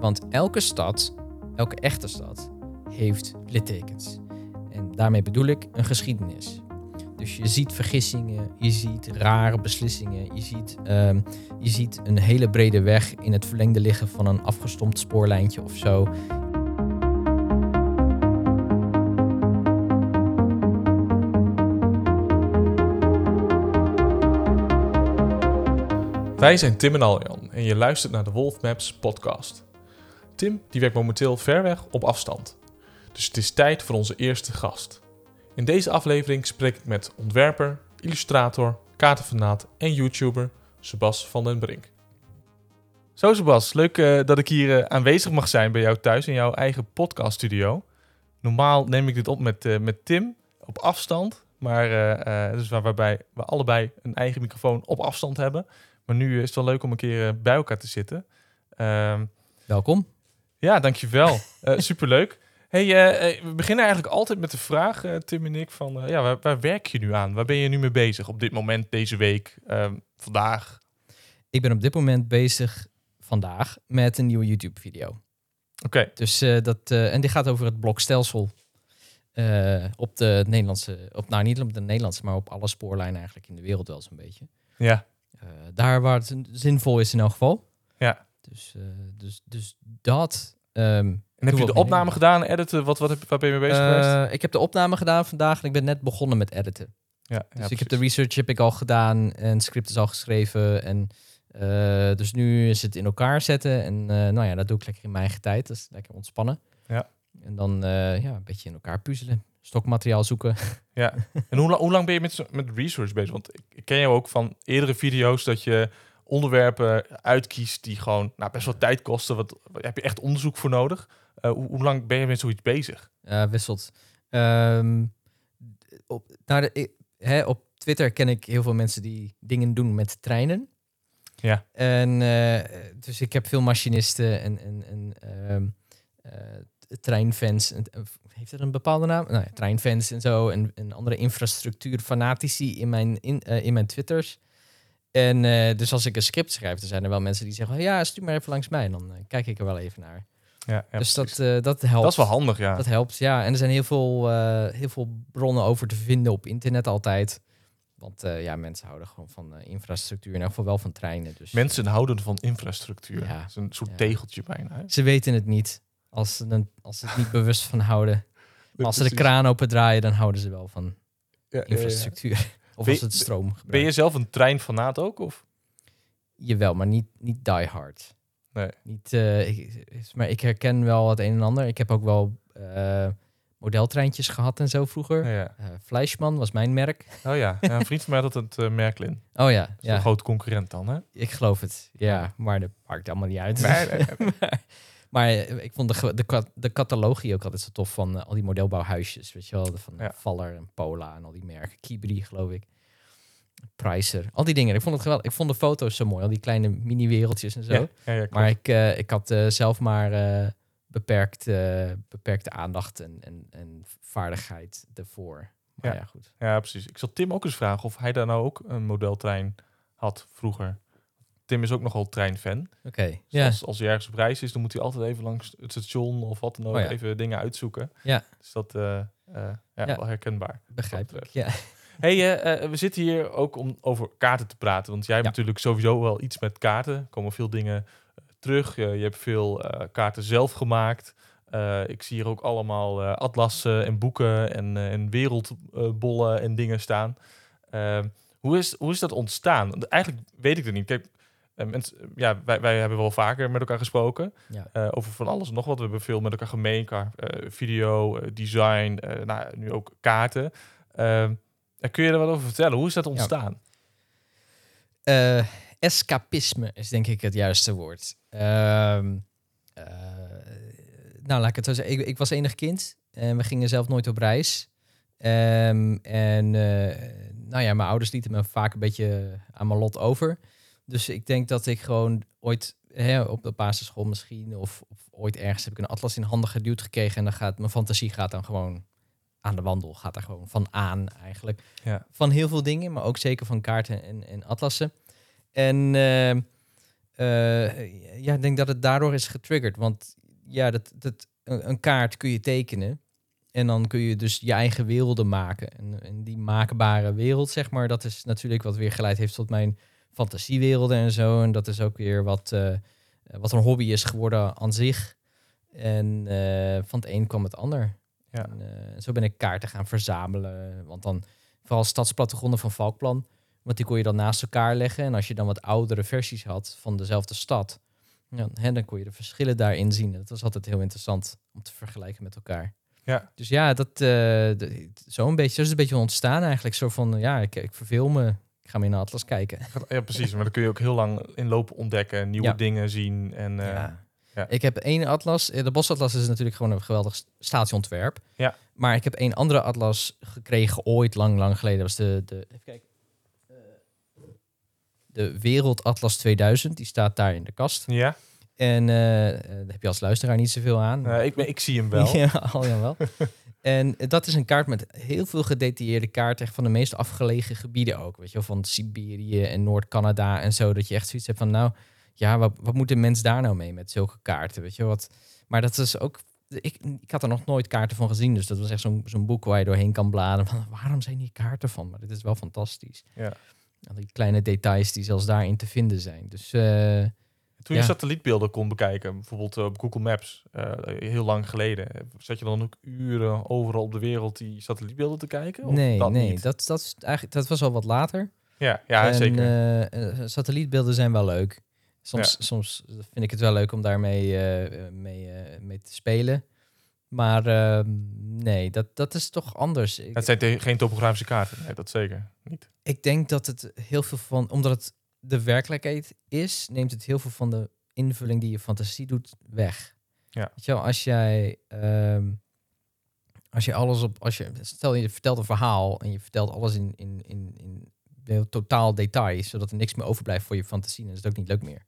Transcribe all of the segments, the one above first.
Want elke stad, elke echte stad, heeft littekens. En daarmee bedoel ik een geschiedenis. Dus je ziet vergissingen, je ziet rare beslissingen, je ziet, ehm, je ziet een hele brede weg in het verlengde liggen van een afgestompt spoorlijntje of zo. Wij zijn Tim en Aljan en je luistert naar de Wolf Maps podcast. Tim die werkt momenteel ver weg op afstand. Dus het is tijd voor onze eerste gast. In deze aflevering spreek ik met ontwerper, illustrator, kaartenfanaat en YouTuber Sebas van den Brink. Zo Sebas, leuk eh, dat ik hier eh, aanwezig mag zijn bij jou thuis in jouw eigen podcaststudio. Normaal neem ik dit op met, eh, met Tim op afstand, maar eh, eh, dus waar, waarbij we allebei een eigen microfoon op afstand hebben. Maar nu is het wel leuk om een keer bij elkaar te zitten. Ehm, Welkom. Ja, dankjewel. Eh superleuk. Hey, eh, eh, we beginnen eigenlijk altijd met de vraag, eh, Tim en ik, van ja, waar, waar werk je nu aan? Waar ben je nu mee bezig op dit moment, deze week, ehm, vandaag? Ik ben op dit moment bezig vandaag met een nieuwe YouTube-video. Oké, Dus dat, en die gaat over het blokstelsel op de Nederlandse, op, nou niet op de Nederlandse, maar op alle spoorlijnen eigenlijk in de wereld wel zo'n beetje. ja. Daar waar het zinvol is in elk geval. Ja. Dus, dus, dus dat. Ehm, En heb je de mee. opname gedaan, editen? Wat, wat heb, waar ben je mee bezig geweest? Eh, ik heb de opname gedaan vandaag en ik ben net begonnen met editen. Ja, Dus ja, ik heb de research heb ik al gedaan en script is al geschreven. En eh, dus nu is het in elkaar zetten. En eh, nou ja, dat doe ik lekker in mijn eigen tijd. Dat is lekker ontspannen. Ja. En dan ja, een beetje in elkaar puzzelen. Stokmateriaal zoeken. Ja. En hoe, la- hoe lang ben je met, met research bezig? Want ik, ik ken jou ook van eerdere video's dat je onderwerpen uitkiest die gewoon nou, best wel tijd kosten. Wat, wat- heb je echt onderzoek voor nodig? Eh, hoe, hoe lang ben je met zoiets bezig? Wisselt. Ehm, op, nou, de, ik- hè, op Twitter ken ik heel veel mensen die dingen doen met treinen. Ja. En eh, dus ik heb veel machinisten en, en, en ehm, eh, treinfans. En, heeft dat een bepaalde naam? Nou, ja, treinfans en zo. En, en andere infrastructuurfanatici in mijn, in, in mijn Twitters. En eh, dus als ik een script schrijf, dan zijn er wel mensen die zeggen: oh, ja, stuur maar even langs mij. En dan eh, kijk ik er wel even naar. Ja, ja, dus dat, eh, dat helpt. dat is wel handig, ja. Dat helpt, ja. En er zijn heel veel, eh, heel veel bronnen over te vinden op internet altijd. Want eh, ja, mensen houden gewoon van infrastructuur. In elk geval wel van treinen. Dus Mensen houden van infrastructuur. Ja. Dat is een soort Ja. tegeltje bijna. Hè? ze weten het niet. Als ze, dan, als ze het niet bewust van houden. Maar als ze de kraan open draaien, dan houden ze wel van Ja, ja, ja. infrastructuur. Of Ben je- het stroom Ben je zelf een treinfanaat ook? Of? Jawel, maar niet, niet die hard. Nee. Niet, eh, ik, maar ik herken wel het een en ander. Ik heb ook wel eh, modeltreintjes gehad en zo vroeger. Ja. Eh Fleischmann was mijn merk. Oh ja. ja, een vriend van mij had het Merklin. Oh ja, ja. een grote concurrent dan, hè? Ik geloof het, ja. Maar dat maakt allemaal niet uit. Nee, nee, nee. maar maar, eh, ik vond de, de, de catalogie ook altijd zo tof van eh, al die modelbouwhuisjes. Weet je wel, van Ja. Valler en Pola en al die merken. Kibri, geloof ik. Preiser, al die dingen. Ik vond het geweldig. Ik vond de foto's zo mooi, al die kleine mini-wereldjes en zo. Ja, ja, ja, klopt. maar ik, eh, ik had zelf maar eh, beperkt, beperkte aandacht en, en, en vaardigheid ervoor. Maar Ja. ja, goed. Ja, precies. Ik zal Tim ook eens vragen of hij daar nou ook een modeltrein had vroeger. Tim is ook nogal treinfan. Oké, Dus ja. als, als hij ergens op reis is, dan moet hij altijd even langs het station of wat dan ook Oh ja. even dingen uitzoeken. Ja. Dus dat eh eh, ja, Ja. wel herkenbaar. Begrijp ik. Ja. Hey, eh, eh, we zitten hier ook om over kaarten te praten. Want jij hebt natuurlijk sowieso wel iets met kaarten. Er komen veel dingen eh, terug. Eh, je hebt veel eh, kaarten zelf gemaakt. Eh, ik zie hier ook allemaal eh, atlassen en boeken en, eh, en wereldbollen en dingen staan. Ehm, hoe, is, hoe is dat ontstaan? Eigenlijk weet ik het niet. Kijk, eh, mensen, ja, wij, wij hebben wel vaker met elkaar gesproken Ja. eh, over van alles en nog wat. We hebben veel met elkaar gemeen, qua, eh, video, eh, design, eh, nou, nu ook kaarten. En kun je er wat over vertellen? Hoe is dat ontstaan? Eh, escapisme is denk ik het juiste woord. Ehm, eh, nou, laat ik het zo zeggen. Ik, ik was enig kind en we gingen zelf nooit op reis. Ehm, en eh, nou ja, mijn ouders lieten me vaak een beetje aan mijn lot over. Dus ik denk dat ik gewoon ooit hè, op de basisschool misschien of, of ooit ergens heb ik een atlas in handen geduwd gekregen en dan gaat mijn fantasie gaat dan gewoon aan de wandel, gaat er gewoon van aan eigenlijk Ja. van heel veel dingen, maar ook zeker van kaarten en, en atlassen. En eh, eh, ja, ik denk dat het daardoor is getriggerd. Want ja, dat, dat, een, een kaart kun je tekenen. En dan kun je dus je eigen werelden maken. En, en die maakbare wereld, zeg maar, dat is natuurlijk wat weer geleid heeft tot mijn fantasiewerelden en zo. En dat is ook weer wat, eh, wat een hobby is geworden aan zich. En eh, van het een kwam het ander. Ja. En, eh, zo ben ik kaarten gaan verzamelen. Want dan vooral stadsplattegronden van Valkplan. Want die kon je dan naast elkaar leggen. En als je dan wat oudere versies had van dezelfde stad, ja, hè, dan kon je de verschillen daarin zien. Dat was altijd heel interessant om te vergelijken met elkaar. Ja. Dus ja, dat zo een beetje, zo is het een beetje ontstaan eigenlijk. Zo van, ja, ik, ik verveel me. Ik ga meer naar Atlas kijken. Ja, precies. Maar dan kun je ook heel lang in lopen ontdekken, nieuwe Ja. dingen zien. En, eh, ja. ja. Ik heb één atlas. eh, De bosatlas is natuurlijk gewoon een geweldig st- statieontwerp. Ja. Maar ik heb één andere atlas gekregen ooit, lang, lang geleden. Dat was de, de even kijken. Eh, de Wereldatlas 2000. Die staat daar in de kast. ja. En daar heb je als luisteraar niet zoveel aan. Ik, ik zie hem wel. Ja, al wel. en dat is een kaart met heel veel gedetailleerde kaarten echt van de meest afgelegen gebieden ook. Weet je wel, van Siberië en Noord-Canada en zo. Dat je echt zoiets hebt van, nou, ja, wat, wat moet de mens daar nou mee met zulke kaarten? Weet je wat? Maar dat is ook... Ik, ik had er nog nooit kaarten van gezien, dus dat was echt zo'n zo'n boek waar je doorheen kan bladeren. Van, waarom zijn hier kaarten van? Maar dit is wel fantastisch. Ja. Die kleine details die zelfs daarin te vinden zijn. Dus eh, Toen je Ja. satellietbeelden kon bekijken, bijvoorbeeld eh, op Google Maps, eh, heel lang geleden, zat je dan ook uren overal op de wereld die satellietbeelden te kijken? Of nee, dat nee niet? dat, dat, is eigenlijk, dat was al wat later. Ja, ja en, zeker. eh, satellietbeelden zijn wel leuk. Soms, soms vind ik het wel leuk om daarmee mee, mee te spelen. Maar ehm, nee, dat, dat is toch anders. Het zijn geen topografische kaarten. Nee, dat zeker niet. ik denk dat het heel veel van, omdat het de werkelijkheid is, neemt het heel veel van de invulling die je fantasie doet weg. Ja. Weet je wel, als jij, ehm, als je alles op, als je, stel je vertelt een verhaal en je vertelt alles in, in, in, in heel totaal detail, zodat er niks meer overblijft voor je fantasie, dan is het ook niet leuk meer.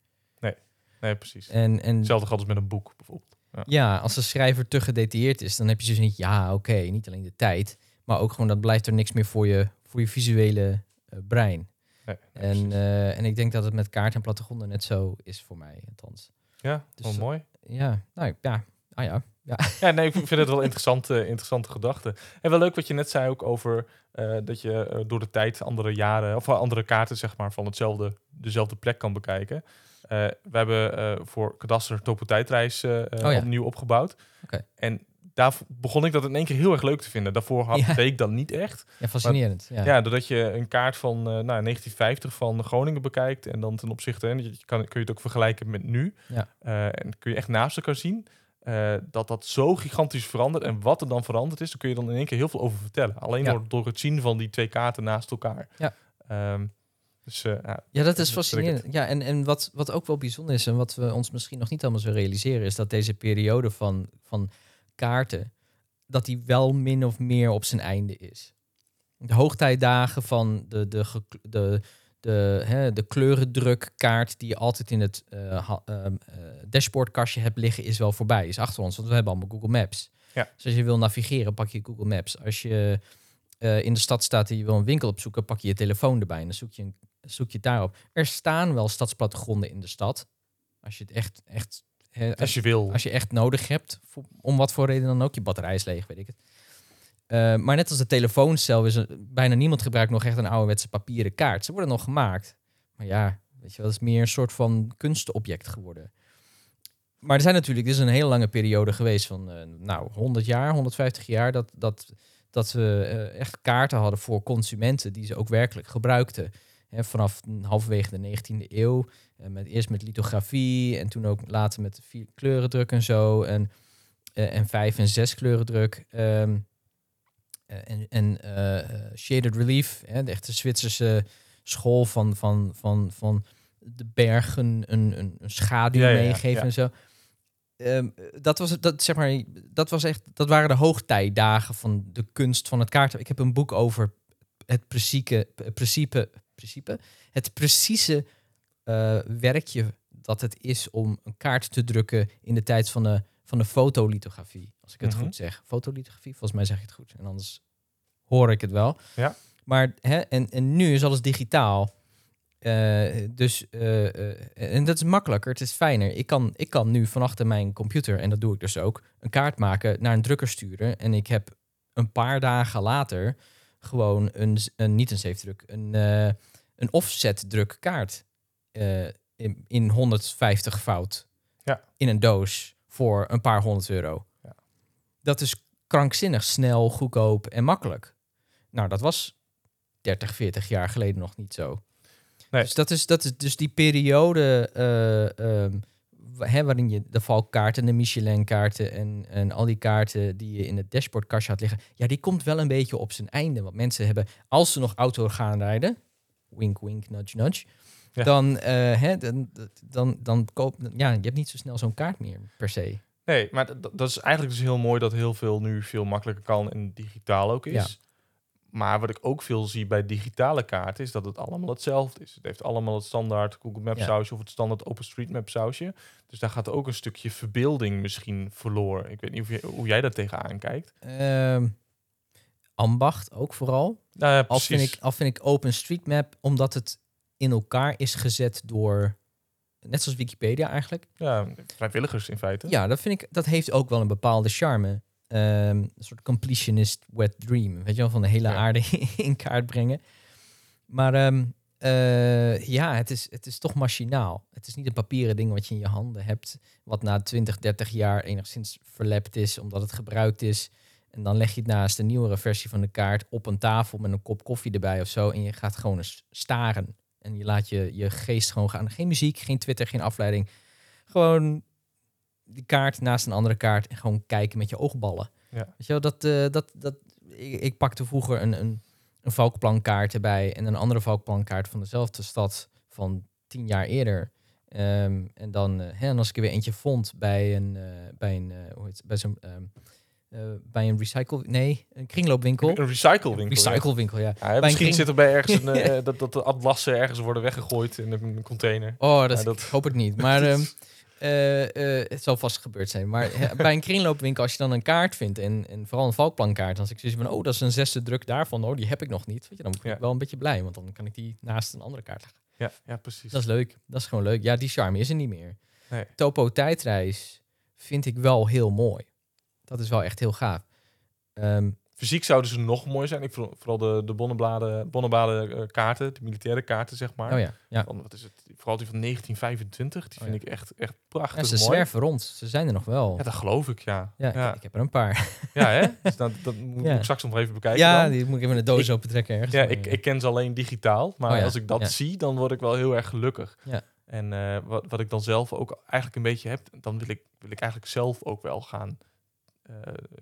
Nee, precies. En, en Hetzelfde geldt als met een boek bijvoorbeeld. ja, als de schrijver te gedetailleerd is, dan heb je dus niet, ja, oké, niet alleen de tijd, maar ook gewoon dat blijft er niks meer voor je, voor je visuele eh, brein. Nee, En, eh, en ik denk dat het met kaart en plattegronden net zo is voor mij, althans. ja, dus- wel mooi. Ja, nou ja, ah ja. Ja, nee, ik vind het wel interessante, interessante gedachten. En wel leuk wat je net zei ook over eh, dat je eh, door de tijd andere jaren of andere kaarten zeg maar van hetzelfde, dezelfde plek kan bekijken. Eh, we hebben eh, voor Kadaster Topotijdreis eh eh, Oh ja. opnieuw opgebouwd. Oké. En daar begon ik dat in één keer heel erg leuk te vinden. Daarvoor had Ja. deed ik dat niet echt. Ja, fascinerend. Ja. Ja, doordat je een kaart van eh, nou, 1950 van Groningen bekijkt en dan ten opzichte, en je kan, kun je het ook vergelijken met nu. Ja. Eh, en kun je echt naast elkaar zien eh, dat dat zo gigantisch verandert. En wat er dan veranderd is, daar kun je dan in één keer heel veel over vertellen. Alleen Ja. door, door het zien van die twee kaarten naast elkaar. Ja. Ehm, dus ja, Ja, dat is fascinerend. Ja, en, en wat, wat ook wel bijzonder is en wat we ons misschien nog niet allemaal zo realiseren, is dat deze periode van, van kaarten, dat die wel min of meer op zijn einde is. De hoogtijdagen van de, de, de, de, hè, de kleurendrukkaart die je altijd in het eh, ehm, eh, dashboardkastje hebt liggen, is wel voorbij. Is achter ons, want we hebben allemaal Google Maps. Ja. Dus als je wil navigeren, pak je Google Maps. Als je eh, in de stad staat en je wil een winkel opzoeken, pak je je telefoon erbij en dan zoek je, een, zoek je daarop. Er staan wel stadsplattegronden in de stad. Als je het echt, echt, hè, als je wil. als je echt nodig hebt, voor- om wat voor reden dan ook, je batterij is leeg, weet ik het. Eh, maar net als de telefoon zelf is er, bijna niemand gebruikt nog echt een ouderwetse papieren kaart. Ze worden nog gemaakt. Maar ja, weet je wel, dat is meer een soort van kunstobject geworden. Maar er zijn natuurlijk, dit is een hele lange periode geweest van, eh, nou, 100 jaar, 150 jaar, dat, dat, dat we eh, echt kaarten hadden voor consumenten die ze ook werkelijk gebruikten. Vanaf halverwege de 19e eeuw, eh, met, eerst met lithografie en toen ook later met vier kleurendruk en zo. En, eh, en vijf en zes kleurendruk. eh, en en eh, eh, shaded relief, hè, de echte Zwitserse school van, van, van, van de bergen een, een, een schaduw Ja, ja, ja, meegeven ja. en zo. Ehm, dat, was, dat, zeg maar, dat was echt, dat waren de hoogtijdagen van de kunst van het kaarten. Ik heb een boek over het precieke, principe, principe, het precieze eh, werkje dat het is om een kaart te drukken in de tijd van de, van de fotolithografie. Als ik het Mhm. goed zeg. Fotolithografie, volgens mij zeg je het goed. En anders hoor ik het wel. Ja. Maar, hè, en, en nu is alles digitaal. Eh, dus, eh, en dat is makkelijker, het is fijner. Ik kan, ik kan nu van achter mijn computer, en dat doe ik dus ook, een kaart maken, naar een drukker sturen. En ik heb een paar dagen later gewoon een, een niet een zeefdruk, een, een offset druk kaart eh, in, in 150 fout Ja. in een doos voor een paar honderd euro. Ja. Dat is krankzinnig snel, goedkoop en makkelijk. Nou, dat was 30, 40 jaar geleden nog niet zo. Nee. Dus dat is, dat is dus die periode eh, ehm, hè, waarin je de valkaarten, de Michelin-kaarten en, en al die kaarten die je in het dashboardkastje had liggen, ja, die komt wel een beetje op zijn einde. Want mensen hebben, als ze nog auto gaan rijden, wink, wink, nudge, nudge, Ja. dan, eh, hè, dan, dan, dan koop, ja, je hebt niet zo snel zo'n kaart meer per se. Nee, maar dat is eigenlijk dus heel mooi dat heel veel nu veel makkelijker kan en digitaal ook is. Ja. Maar wat ik ook veel zie bij digitale kaarten is dat het allemaal hetzelfde is. Het heeft allemaal het standaard Google Maps Ja. sausje of het standaard OpenStreetMap sausje. Dus daar gaat ook een stukje verbeelding misschien verloren. Ik weet niet of je, hoe jij daar tegenaan kijkt. Ehm, ambacht ook vooral. Nou ja, Al vind, ik, al vind ik OpenStreetMap, omdat het in elkaar is gezet door, net zoals Wikipedia eigenlijk. Ja, vrijwilligers in feite. Ja, dat vind ik, dat heeft ook wel een bepaalde charme. Ehm, een soort completionist wet dream. Weet je wel, van de hele Ja. aarde in kaart brengen. Maar ehm, eh, ja, het is, het is toch machinaal. Het is niet een papieren ding wat je in je handen hebt. Wat na 20, 30 jaar enigszins verlept is, omdat het gebruikt is. En dan leg je het naast de nieuwere versie van de kaart op een tafel met een kop koffie erbij of zo. En je gaat gewoon eens staren. En je laat je, je geest gewoon gaan. Geen muziek, geen Twitter, geen afleiding. Gewoon die kaart naast een andere kaart en gewoon kijken met je oogballen. Ja. Weet je wel, dat, eh, dat, dat, ik, ik pakte vroeger een, een, een valkplankaart erbij en een andere valkplankaart van dezelfde stad van tien jaar eerder. Ehm, en dan, eh, hè, en als ik er weer eentje vond bij een, eh, bij een, hoe heet het, bij zo'n, ehm, eh, bij een recycle, nee, een kringloopwinkel. Een recyclewinkel. ja. Recyclewinkel, ja. Ja, misschien kring- zit er bij ergens een, eh, dat, dat de atlassen ergens worden weggegooid in een container. Oh, dat, Ja, dat- ik hoop het niet. Maar ehm, eh, eh, het zal vast gebeurd zijn. Maar bij een kringloopwinkel, als je dan een kaart vindt, en, en vooral een valkplankaart, dan zeg ik zoiets van, oh, dat is een zesde druk daarvan. Oh, die heb ik nog niet. Weet je, dan ben ik wel een beetje blij, want dan kan ik die naast een andere kaart leggen. Ja, ja precies. Dat is leuk. Dat is gewoon leuk. Ja, die charme is er niet meer. Nee. Topo tijdreis vind ik wel heel mooi. Dat is wel echt heel gaaf. Ehm, Fysiek zouden ze nog mooi zijn. Ik vooral, de, de bonnenbladen, bonnenbladen eh, kaarten, de militaire kaarten, zeg maar. oh ja, ja. Van, wat is het? Vooral die van 1925, die Oh vind ik echt, echt prachtig ja ze mooi. zwerven rond. Ze zijn er nog wel. Ja, dat geloof ik, ja. Ja, ja. Ik, ik heb er een paar. Ja, hè? Dus dat, dat moet ik straks nog even bekijken ja, dan. die moet ik even in de doos Ik- open trekken ergens. Ja, ik, eh, ik ken ze alleen digitaal. Maar Oh als ik dat zie, dan word ik wel heel erg gelukkig. Ja. En eh, wat, wat ik dan zelf ook eigenlijk een beetje heb, dan wil ik, wil ik eigenlijk zelf ook wel gaan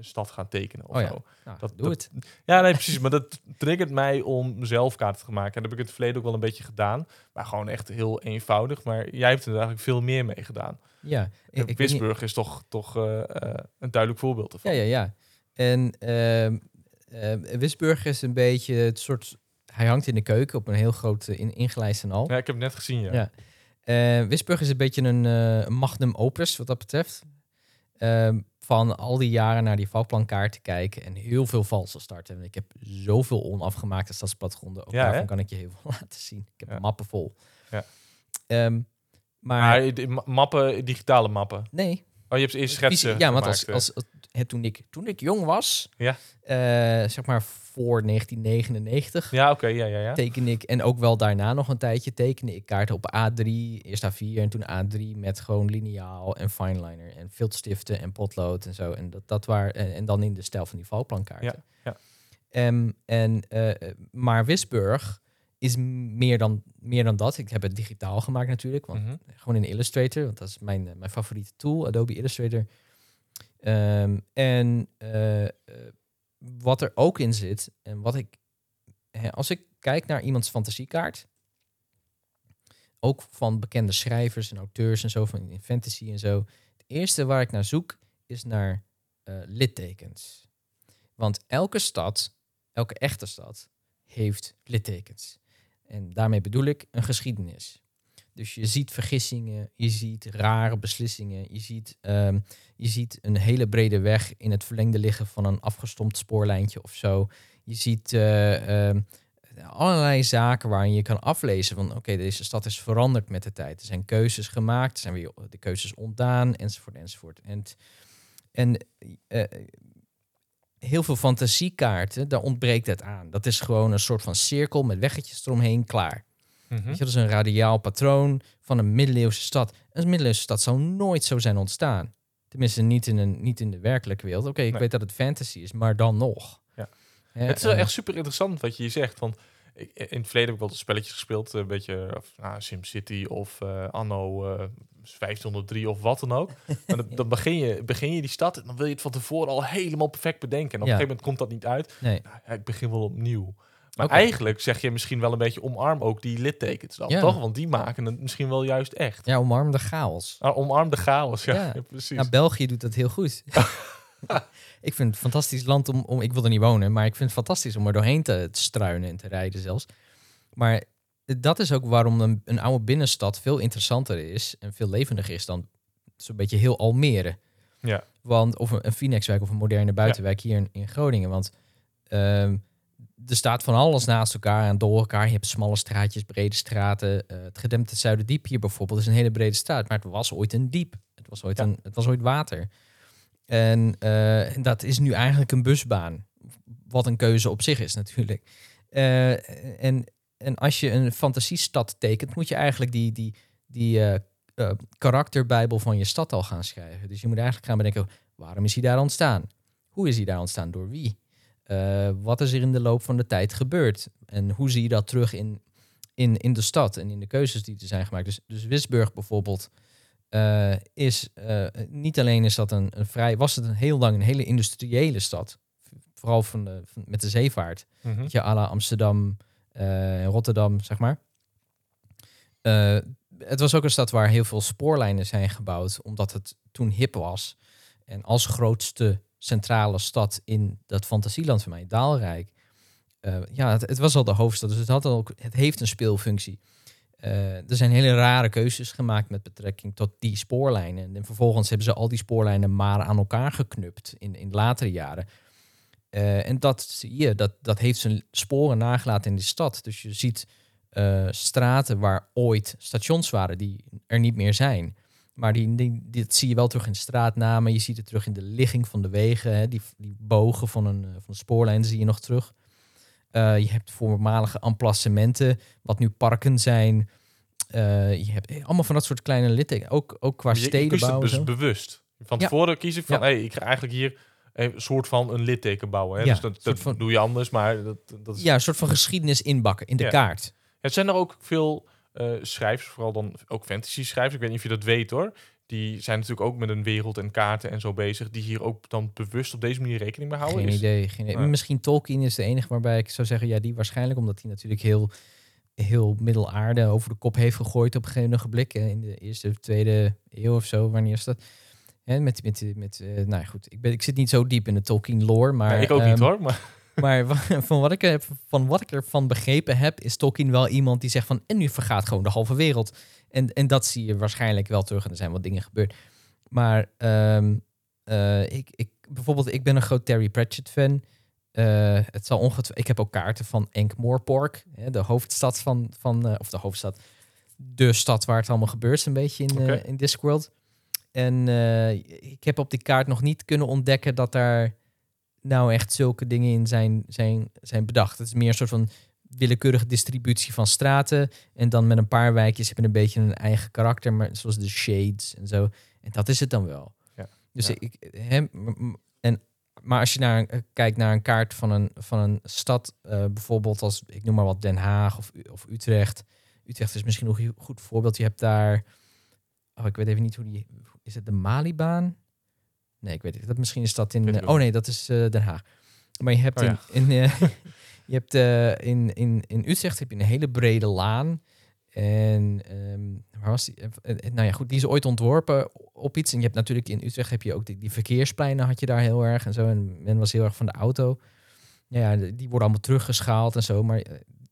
stad gaan tekenen of Oh ja. zo. nou, dat- doe dat- het. Ja, nee, precies. Maar dat triggert mij om zelf kaarten te maken. En dat heb ik in het verleden ook wel een beetje gedaan. Maar gewoon echt heel eenvoudig. Maar jij hebt er eigenlijk veel meer mee gedaan. Ja, ik, ik niet- Wisburg is toch, toch eh, eh, een duidelijk voorbeeld ervan. Ja, ja, ja. En eh, Wisburg is een beetje het soort... Hij hangt in de keuken op een heel groot eh, in, ingelijst en al. Ja, ik heb het net gezien, ja. Ja. Eh, Wisburg is een beetje een eh, magnum opus wat dat betreft. Ehm, van al die jaren naar die valplankaart te kijken en heel veel valse starten. En ik heb zoveel onafgemaakte stadsplatgronden. Ook Ja, daarvan hè? kan ik je heel veel laten zien. Ik heb Ja. mappen vol. Ja. Ehm, maar, mappen, digitale mappen. nee, Oh, je hebt eerst schetsen Ja, want als, gemaakt, als, toen, ik, toen ik jong was, Ja. eh, zeg maar voor 1999, eh. Ja, oké, ja, ja, ja. tekende ik, en ook wel daarna nog een tijdje, tekende ik kaarten op A3, eerst A4 en toen A3 met gewoon liniaal en fineliner en viltstiften en potlood en zo. En, dat, dat waar, en, en dan in de stijl van die valplankaarten. Ja, ja. Ehm, en, eh, maar Wisburg is meer dan, meer dan dat. Ik heb het digitaal gemaakt natuurlijk, want Mhm. gewoon in Illustrator, want dat is mijn, eh, mijn favoriete tool, Adobe Illustrator. Ehm, en eh, eh, wat er ook in zit, en wat ik, hè, als ik kijk naar iemands fantasiekaart, ook van bekende schrijvers en auteurs en zo, van in fantasy en zo, het eerste waar ik naar zoek is naar eh, littekens. Want elke stad, elke echte stad, heeft littekens. En daarmee bedoel ik een geschiedenis. Dus je ziet vergissingen, je ziet rare beslissingen, je ziet, ehm, je ziet een hele brede weg in het verlengde liggen van een afgestompt spoorlijntje of zo. Je ziet, eh, ehm, allerlei zaken waarin je kan aflezen van oké, deze stad is veranderd met de tijd. Er zijn keuzes gemaakt, er zijn weer de keuzes ontdaan, enzovoort, enzovoort. En, en eh, heel veel fantasiekaarten, daar ontbreekt het aan. Dat is gewoon een soort van cirkel met weggetjes eromheen, klaar. Mhm. Dat is een radiaal patroon van een middeleeuwse stad. Een middeleeuwse stad zou nooit zo zijn ontstaan. Tenminste, niet in, een, niet in de werkelijke wereld. Oké, ik Nee. weet dat het fantasy is, maar dan nog. Ja. Het is wel eh, echt super interessant wat je hier zegt. Want ik, in het verleden heb ik wel spelletjes gespeeld. Een beetje of, nou, SimCity of eh, Anno eh 1503 of wat dan ook. maar dan, dan begin, je, begin je die stad en dan wil je het van tevoren al helemaal perfect bedenken. En op Ja. een gegeven moment komt dat niet uit. Nee. Nou, ik begin wel opnieuw. Maar eigenlijk zeg je misschien wel een beetje omarm ook die littekens dan, Ja. toch? Want die maken het misschien wel juist echt. Ja, omarm de chaos. Ah, omarm de chaos, ja, Ja. ja, precies. Nou, België doet dat heel goed. ik vind het een fantastisch land om, om... Ik wil er niet wonen, maar ik vind het fantastisch om er doorheen te, te struinen en te rijden zelfs. Maar dat is ook waarom een, een oude binnenstad veel interessanter is en veel levendiger is dan zo'n beetje heel Almere. Ja. Want, of een, een Phoenixwijk of een moderne buitenwijk hier in, in Groningen. Want ehm, er staat van alles naast elkaar en door elkaar. Je hebt smalle straatjes, brede straten. Eh, het gedempte Zuiderdiep hier bijvoorbeeld is een hele brede straat. Maar het was ooit een diep. Het was ooit, Ja. een, het was ooit water. En eh, dat is nu eigenlijk een busbaan. Wat een keuze op zich is natuurlijk. Eh, en, en als je een fantasiestad tekent, moet je eigenlijk die, die, die karakterbijbel van je stad al gaan schrijven. Dus je moet eigenlijk gaan bedenken, waarom is hij daar ontstaan? Hoe is hij daar ontstaan? Door wie? Eh, wat is er in de loop van de tijd gebeurd? En hoe zie je dat terug in, in, in de stad en in de keuzes die er zijn gemaakt? Dus, dus Wisburg bijvoorbeeld eh, is eh, niet alleen is dat een, een vrij, was het een heel lang een hele industriële stad, vooral van de, van, met de zeevaart. Weet je, à la Amsterdam, Rotterdam, zeg maar. Het was ook een stad waar heel veel spoorlijnen zijn gebouwd, omdat het toen hip was. En als grootste centrale stad in dat fantasieland van mij, Daalrijk. eh, ja, het, het was al de hoofdstad, dus het, had ook, het heeft een speelfunctie. Eh, er zijn hele rare keuzes gemaakt met betrekking tot die spoorlijnen. En vervolgens hebben ze al die spoorlijnen maar aan elkaar geknupt in, in latere jaren. Eh, en dat zie je, dat, dat heeft zijn sporen nagelaten in de stad. Dus je ziet straten waar ooit stations waren die er niet meer zijn. Maar die, die, dit zie je wel terug in straatnamen. Je ziet het terug in de ligging van de wegen. Hè. Die, die bogen van een, eh, van een spoorlijn zie je nog terug. Eh, je hebt voormalige emplacementen, wat nu parken zijn. Eh, je hebt allemaal van dat soort kleine littekens. Ook, ook qua Je- je, stedenbouw. en dus bewust. Van Ja. tevoren kies ik van, Ja. hey, ik ga eigenlijk hier een soort van een litteken bouwen. Hè? Ja, dus dat, soort dat van- doe je anders, maar dat, dat is... Ja, een soort van geschiedenis inbakken in de Ja. kaart. Het zijn er ook veel eh, schrijvers, vooral dan ook fantasy schrijvers. Ik weet niet of je dat weet hoor. Die zijn natuurlijk ook met een wereld en kaarten en zo bezig. Die hier ook dan bewust op deze manier rekening mee houden. Geen idee, geen idee. Nee. Misschien Tolkien is de enige waarbij ik zou zeggen, ja, die waarschijnlijk, omdat hij natuurlijk heel, heel middelaarde over de kop heeft gegooid op een gegeven ogenblik. eh, In de eerste of tweede eeuw of zo, wanneer is dat? Hè, met, met, met, eh, nou ja, goed, ik, ben, ik zit niet zo diep in de Tolkien lore, maar... Nee, ik ook niet ehm, hoor. Maar Maar van wat, ik heb, van wat ik ervan begrepen heb, is Tolkien wel iemand die zegt van... en nu vergaat gewoon de halve wereld. En, en dat zie je waarschijnlijk wel terug. En er zijn wat dingen gebeurd. Maar ehm, eh, ik, ik, bijvoorbeeld, ik ben een groot Terry Pratchett fan. Eh, het zal ongetwijfeld... Ik heb ook kaarten van Ankh-Morpork, hè, de hoofdstad van... van eh, of de hoofdstad, de stad waar het allemaal gebeurt, een beetje in, in Discworld. En ik heb op die kaart nog niet kunnen ontdekken dat daar nou echt zulke dingen in zijn, zijn, zijn bedacht. Het is meer een soort van willekeurige distributie van straten. En dan met een paar wijkjes hebben een beetje een eigen karakter, maar zoals de shades en zo. En dat is het dan wel. Ja. Dus Ja. ik, hè, m- m- en, maar als je naar, een- kijkt naar een kaart van een, van een stad, eh, bijvoorbeeld als, ik noem maar wat, Den Haag of, of Utrecht. Utrecht is misschien nog een goed voorbeeld. Je hebt daar, oh, ik weet even niet hoe die, is het de Malibaan? Nee, ik weet het. Dat misschien is dat in. Ook oh nee, dat is eh, Den Haag. Maar je hebt Oh in, in, eh, je hebt in, in, in Utrecht heb je een hele brede laan. En ehm, waar was die? Nou ja, goed, die is ooit ontworpen op iets. En je hebt natuurlijk in Utrecht heb je ook die, die verkeerspleinen had je daar heel erg en zo. En men was heel erg van de auto. Ja, ja, die worden allemaal teruggeschaald en zo. Maar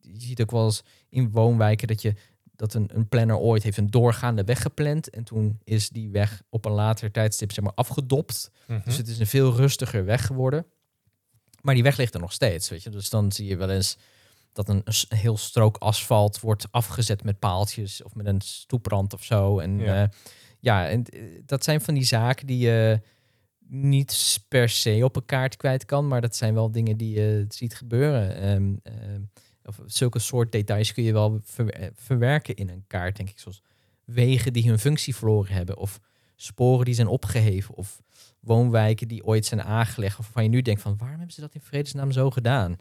je ziet ook wel eens in woonwijken dat je dat een, een planner ooit heeft een doorgaande weg gepland. En toen is die weg op een later tijdstip zeg maar afgedopt. Mhm. Dus het is een veel rustiger weg geworden. Maar die weg ligt er nog steeds, weet je. Dus dan zie je wel eens dat een, heel strook asfalt wordt afgezet met paaltjes of met een stoeprand of zo. En Ja. ja, ja en eh, dat zijn van die zaken die je niet per se op een kaart kwijt kan, maar dat zijn wel dingen die je ziet gebeuren. Ehm, ehm, of zulke soort details kun je wel ver- eh, verwerken in een kaart, denk ik. Zoals wegen die hun functie verloren hebben, of sporen die zijn opgeheven, of woonwijken die ooit zijn aangelegd, of waarvan je nu denkt van waarom hebben ze dat in vredesnaam zo gedaan?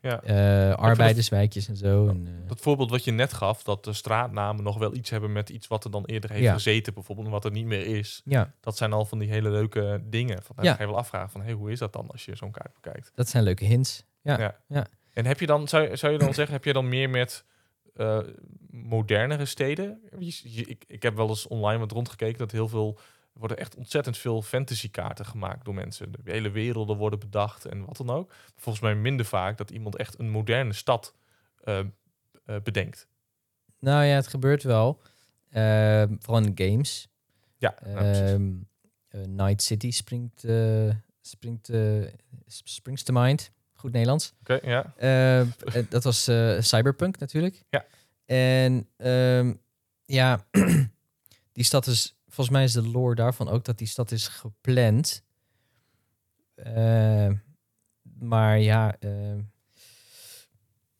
Ja. Eh, arbeiderswijkjes en zo. En, eh, Dat voorbeeld wat je net gaf, dat de straatnamen nog wel iets hebben met iets wat er dan eerder heeft Ja. gezeten, bijvoorbeeld, en wat er niet meer is. ja, Dat zijn al van die hele leuke dingen. Van, dan Ja. ga je wel afvragen van, hey, hoe is dat dan als je zo'n kaart bekijkt? dat zijn leuke hints. Ja, Ja. ja. En heb je dan, zou, je- zou je dan zeggen, heb je dan meer met eh, modernere steden? Je- je- Ik, ik heb wel eens online wat rondgekeken dat heel veel, er worden echt ontzettend veel fantasykaarten gemaakt door mensen. De hele werelden worden bedacht en wat dan ook. Volgens mij minder vaak dat iemand echt een moderne stad eh, eh, bedenkt. Nou ja, het gebeurt wel. Ehm, vooral in games. Ja, nou. Ehm, eh, Night City springt, springt, sp- springs to mind. Goed Nederlands. Oké, ja. Eh, eh, dat was eh, Cyberpunk natuurlijk. Ja. En ehm, ja, die stad is, volgens mij is de lore daarvan ook dat die stad is gepland. Maar ja, eh,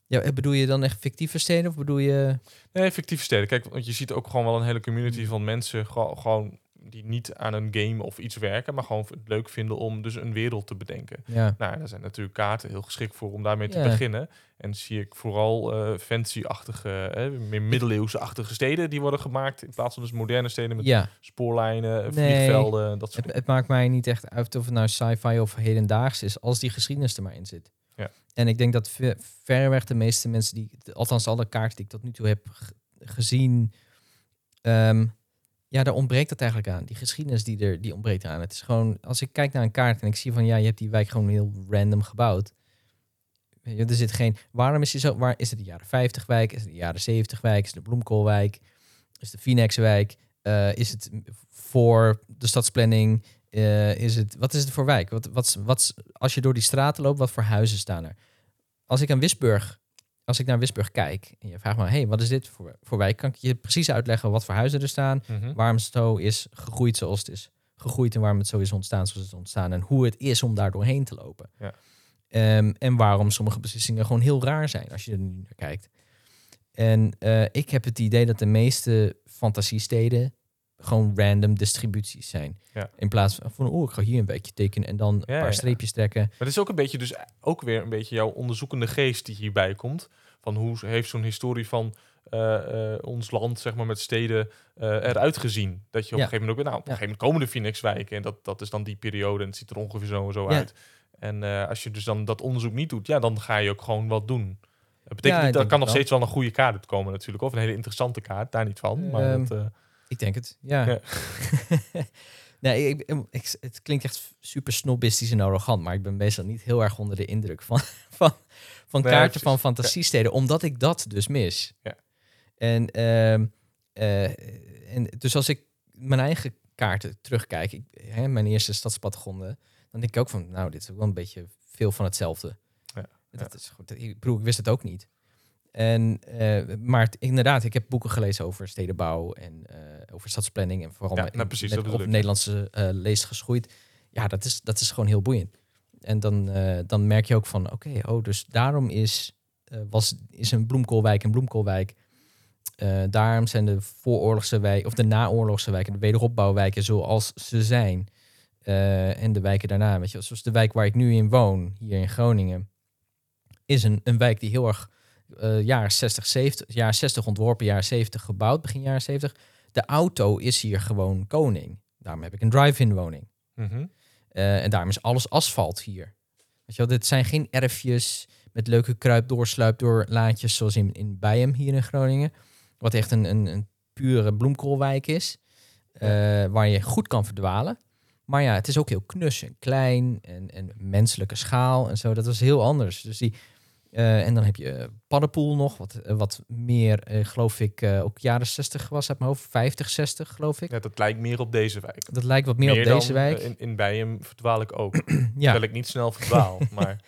ja, bedoel je dan echt fictieve steden of bedoel je... Nee, fictieve steden. Kijk, want je ziet ook gewoon wel een hele community van mensen gewo- gewoon die niet aan een game of iets werken, maar gewoon het leuk vinden om dus een wereld te bedenken. Ja, Nou, daar zijn natuurlijk kaarten heel geschikt voor om daarmee te Ja. beginnen. En zie ik vooral eh fancy-achtige, eh, meer middeleeuwse-achtige steden die worden gemaakt in plaats van dus moderne steden met ja. spoorlijnen, Nee. vliegvelden, dat soort Het, het maakt mij niet echt uit of het nou sci-fi of hedendaags is, als die geschiedenis er maar in zit. Ja. En ik denk dat ver, verreweg de meeste mensen die, althans alle kaarten die ik tot nu toe heb gezien, ehm, ja, daar ontbreekt dat eigenlijk aan. Die geschiedenis die er, die ontbreekt aan. Het is gewoon, als ik kijk naar een kaart en ik zie van, ja, je hebt die wijk gewoon heel random gebouwd. Je, er zit geen, waarom is die zo, waar is het de jaren 50 wijk, is het de jaren 70 wijk, is het de Bloemkoolwijk, is de Phoenix wijk, Eh, is het voor de stadsplanning, eh, is het, wat is het voor wijk? Wat, wat, wat, als je door die straten loopt, wat voor huizen staan er? Als ik aan Wisburg, als ik naar Wisburg kijk en je vraagt me, hey, wat is dit voor, voor wijk? Kan ik je precies uitleggen wat voor huizen er staan, Mhm. waarom het zo is gegroeid zoals het is gegroeid en waarom het zo is ontstaan zoals het is ontstaan en hoe het is om daar doorheen te lopen. Ja. Ehm, en waarom sommige beslissingen gewoon heel raar zijn als je er nu naar kijkt. En eh, ik heb het idee dat de meeste fantasiesteden gewoon random distributies zijn. Ja. In plaats van, oh, ik ga hier een beetje tekenen en dan een paar streepjes trekken. Maar het is ook een beetje dus ook weer een beetje jouw onderzoekende geest die hierbij komt. Van hoe heeft zo'n historie van eh, eh, ons land, zeg maar, met steden eh, eruit gezien? Dat je op een gegeven moment ook, nou, op een gegeven moment komen de Phoenix-wijken en dat, dat is dan die periode en het ziet er ongeveer zo en zo uit. En als je dus dan dat onderzoek niet doet, ja, dan ga je ook gewoon wat doen. Dat betekent niet, dat kan nog wel. steeds wel een goede kaart uitkomen natuurlijk, of een hele interessante kaart, daar niet van. Maar Ehm, dat, eh, Ik denk het, ja. Ja. nee, ik, ik- het klinkt echt super snobistisch en arrogant, maar ik ben meestal niet heel erg onder de indruk van, van, van Nee, kaarten van fantasiesteden, omdat ik dat dus mis. Ja. En, ehm, eh, en dus als ik mijn eigen kaarten terugkijk, ik, hè, mijn eerste stadsplattegronden, dan denk ik ook van, nou, dit is ook wel een beetje veel van hetzelfde. Ja, Dat is goed. Ik bedoel, ik wist het ook niet. En, eh, maar het- inderdaad, ik heb boeken gelezen over stedenbouw en eh, over stadsplanning. En vooral Ja, met, nou, precies, met dat bedoel op ik. Nederlandse eh leest geschoeid. Ja, dat is, dat is gewoon heel boeiend. En dan, dan merk je ook van, oké, oh, dus daarom is, was, is een bloemkoolwijk een bloemkoolwijk. Daarom zijn de vooroorlogse wijken, of de naoorlogse wijken, de wederopbouwwijken zoals ze zijn. En de wijken daarna, weet je, zoals de wijk waar ik nu in woon, hier in Groningen, is een, een wijk die heel erg eh jaren 60, 70, jaren 60 ontworpen, jaren 70 gebouwd, begin jaren 70. De auto is hier gewoon koning. Daarom heb ik een drive-in woning. mhm. Eh, en daarom is alles asfalt hier. Weet je wel, dit zijn geen erfjes met leuke kruip doorsluip door laadjes zoals in, in Bijhem hier in Groningen. Wat echt een, een, een pure bloemkoolwijk is. eh, Waar je goed kan verdwalen. Maar ja, het is ook heel knus en klein en, en menselijke schaal en zo. Dat was heel anders. Dus die, eh, en dan heb je eh, Paddenpoel nog, wat, eh, wat meer, geloof ik, ook jaren 60 was uit mijn hoofd. 50, 60 geloof ik. ja, dat lijkt meer op deze wijk. Dat lijkt wat meer, op deze wijk. In, in Bijem verdwaal ik ook. ja. Terwijl ik niet snel verdwaal, maar...